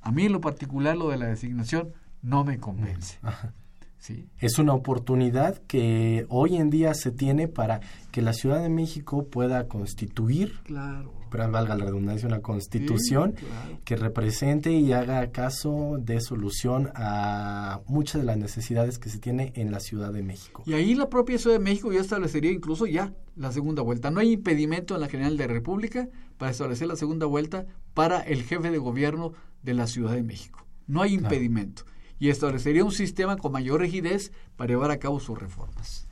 A mí lo particular lo de la designación no me convence. ¿Sí? Es una oportunidad que hoy en día se tiene para que la Ciudad de México pueda constituir claro pero valga la redundancia, una constitución que represente y haga caso de solución a muchas de las necesidades que se tiene en la Ciudad de México. Y ahí la propia Ciudad de México ya establecería incluso ya la segunda vuelta. No hay impedimento en la General de República para establecer la segunda vuelta para el jefe de gobierno de la Ciudad de México. No hay impedimento. Y establecería un sistema con mayor rigidez para llevar a cabo sus reformas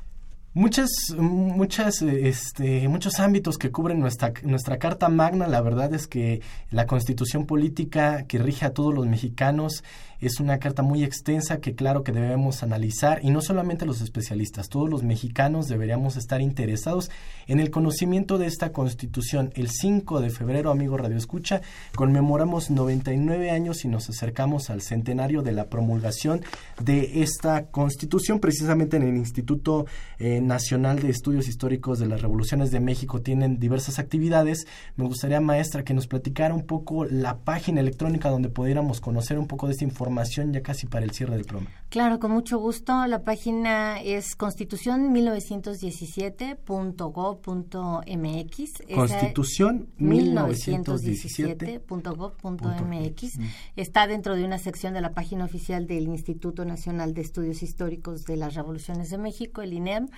muchas, muchas, este, muchos ámbitos que cubren nuestra, nuestra Carta Magna. La verdad es que la constitución política que rige a todos los mexicanos es una carta muy extensa que claro que debemos analizar y no solamente los especialistas, todos los mexicanos deberíamos estar interesados en el conocimiento de esta constitución. El 5 de febrero, amigo Radio Escucha, conmemoramos 99 años y nos acercamos al centenario de la promulgación de esta constitución, precisamente en el Instituto eh, Nacional de Estudios Históricos de las Revoluciones de México tienen diversas actividades. Me gustaría, maestra, que nos platicara un poco la página electrónica donde pudiéramos conocer un poco de esta información ya casi para el cierre del programa. Claro, con mucho gusto. La página es constitución1917.gov.mx. Constitución 1917.gov.mx. Está dentro de una sección de la página oficial del Instituto Nacional de Estudios Históricos de las Revoluciones de México, el INEM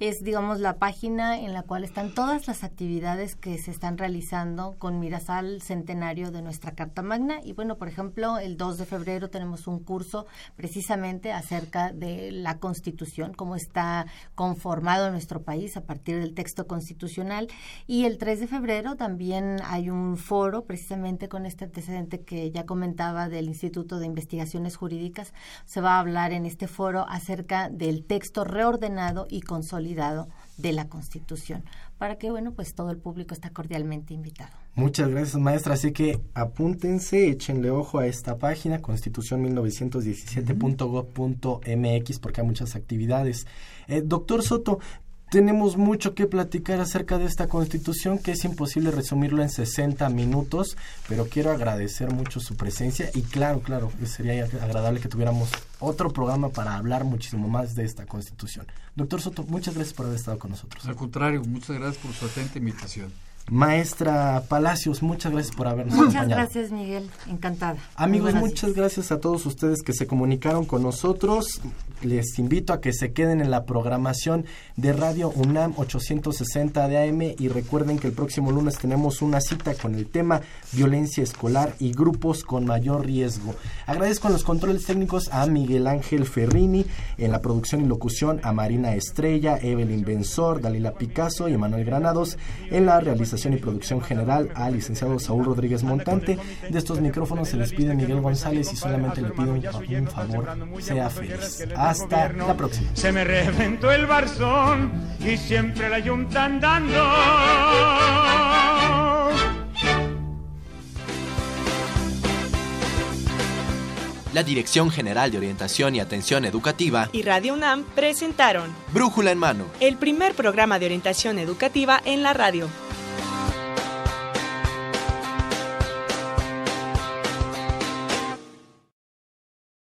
es, digamos, la página en la cual están todas las actividades que se están realizando con miras al centenario de nuestra Carta Magna. Y bueno, por ejemplo, el 2 de febrero tenemos un curso precisamente acerca de la Constitución, cómo está conformado nuestro país a partir del texto constitucional. Y el 3 de febrero también hay un foro precisamente con este antecedente que ya comentaba del Instituto de Investigaciones Jurídicas. Se va a hablar en este foro acerca del texto reordenado y consolidado de la Constitución, para que, bueno, pues todo el público está cordialmente invitado. Muchas gracias, maestra. Así que apúntense, échenle ojo a esta página, constitución1917.gov.mx, porque hay muchas actividades. Eh, doctor Soto, tenemos mucho que platicar acerca de esta constitución que es imposible resumirlo en 60 minutos, pero quiero agradecer mucho su presencia y claro, claro, sería agradable que tuviéramos otro programa para hablar muchísimo más de esta constitución. Doctor Soto, muchas gracias por haber estado con nosotros. Al contrario, muchas gracias por su atenta invitación. Maestra Palacios, muchas gracias por habernos Muchas acompañado. gracias, Miguel. Encantada. Amigos, muchas gracias a todos ustedes que se comunicaron con nosotros. Les invito a que se queden en la programación de Radio UNAM 860 de AM y recuerden que el próximo lunes tenemos una cita con el tema violencia escolar y grupos con mayor riesgo. Agradezco en los controles técnicos a Miguel Ángel Ferrini, en la producción y locución a Marina Estrella, Evelyn Benzor, Dalila Picasso y Manuel Granados, en la realización y producción general al licenciado Saúl Rodríguez Montante. De estos micrófonos se les pide Miguel González y solamente le pido un, un favor, sea feliz. Hasta la próxima. Se me reventó el barzón y siempre la yunta andando. La Dirección General de Orientación y Atención Educativa, Y Radio UNAM presentaron Brújula en Mano. el primer programa de orientación educativa en la radio.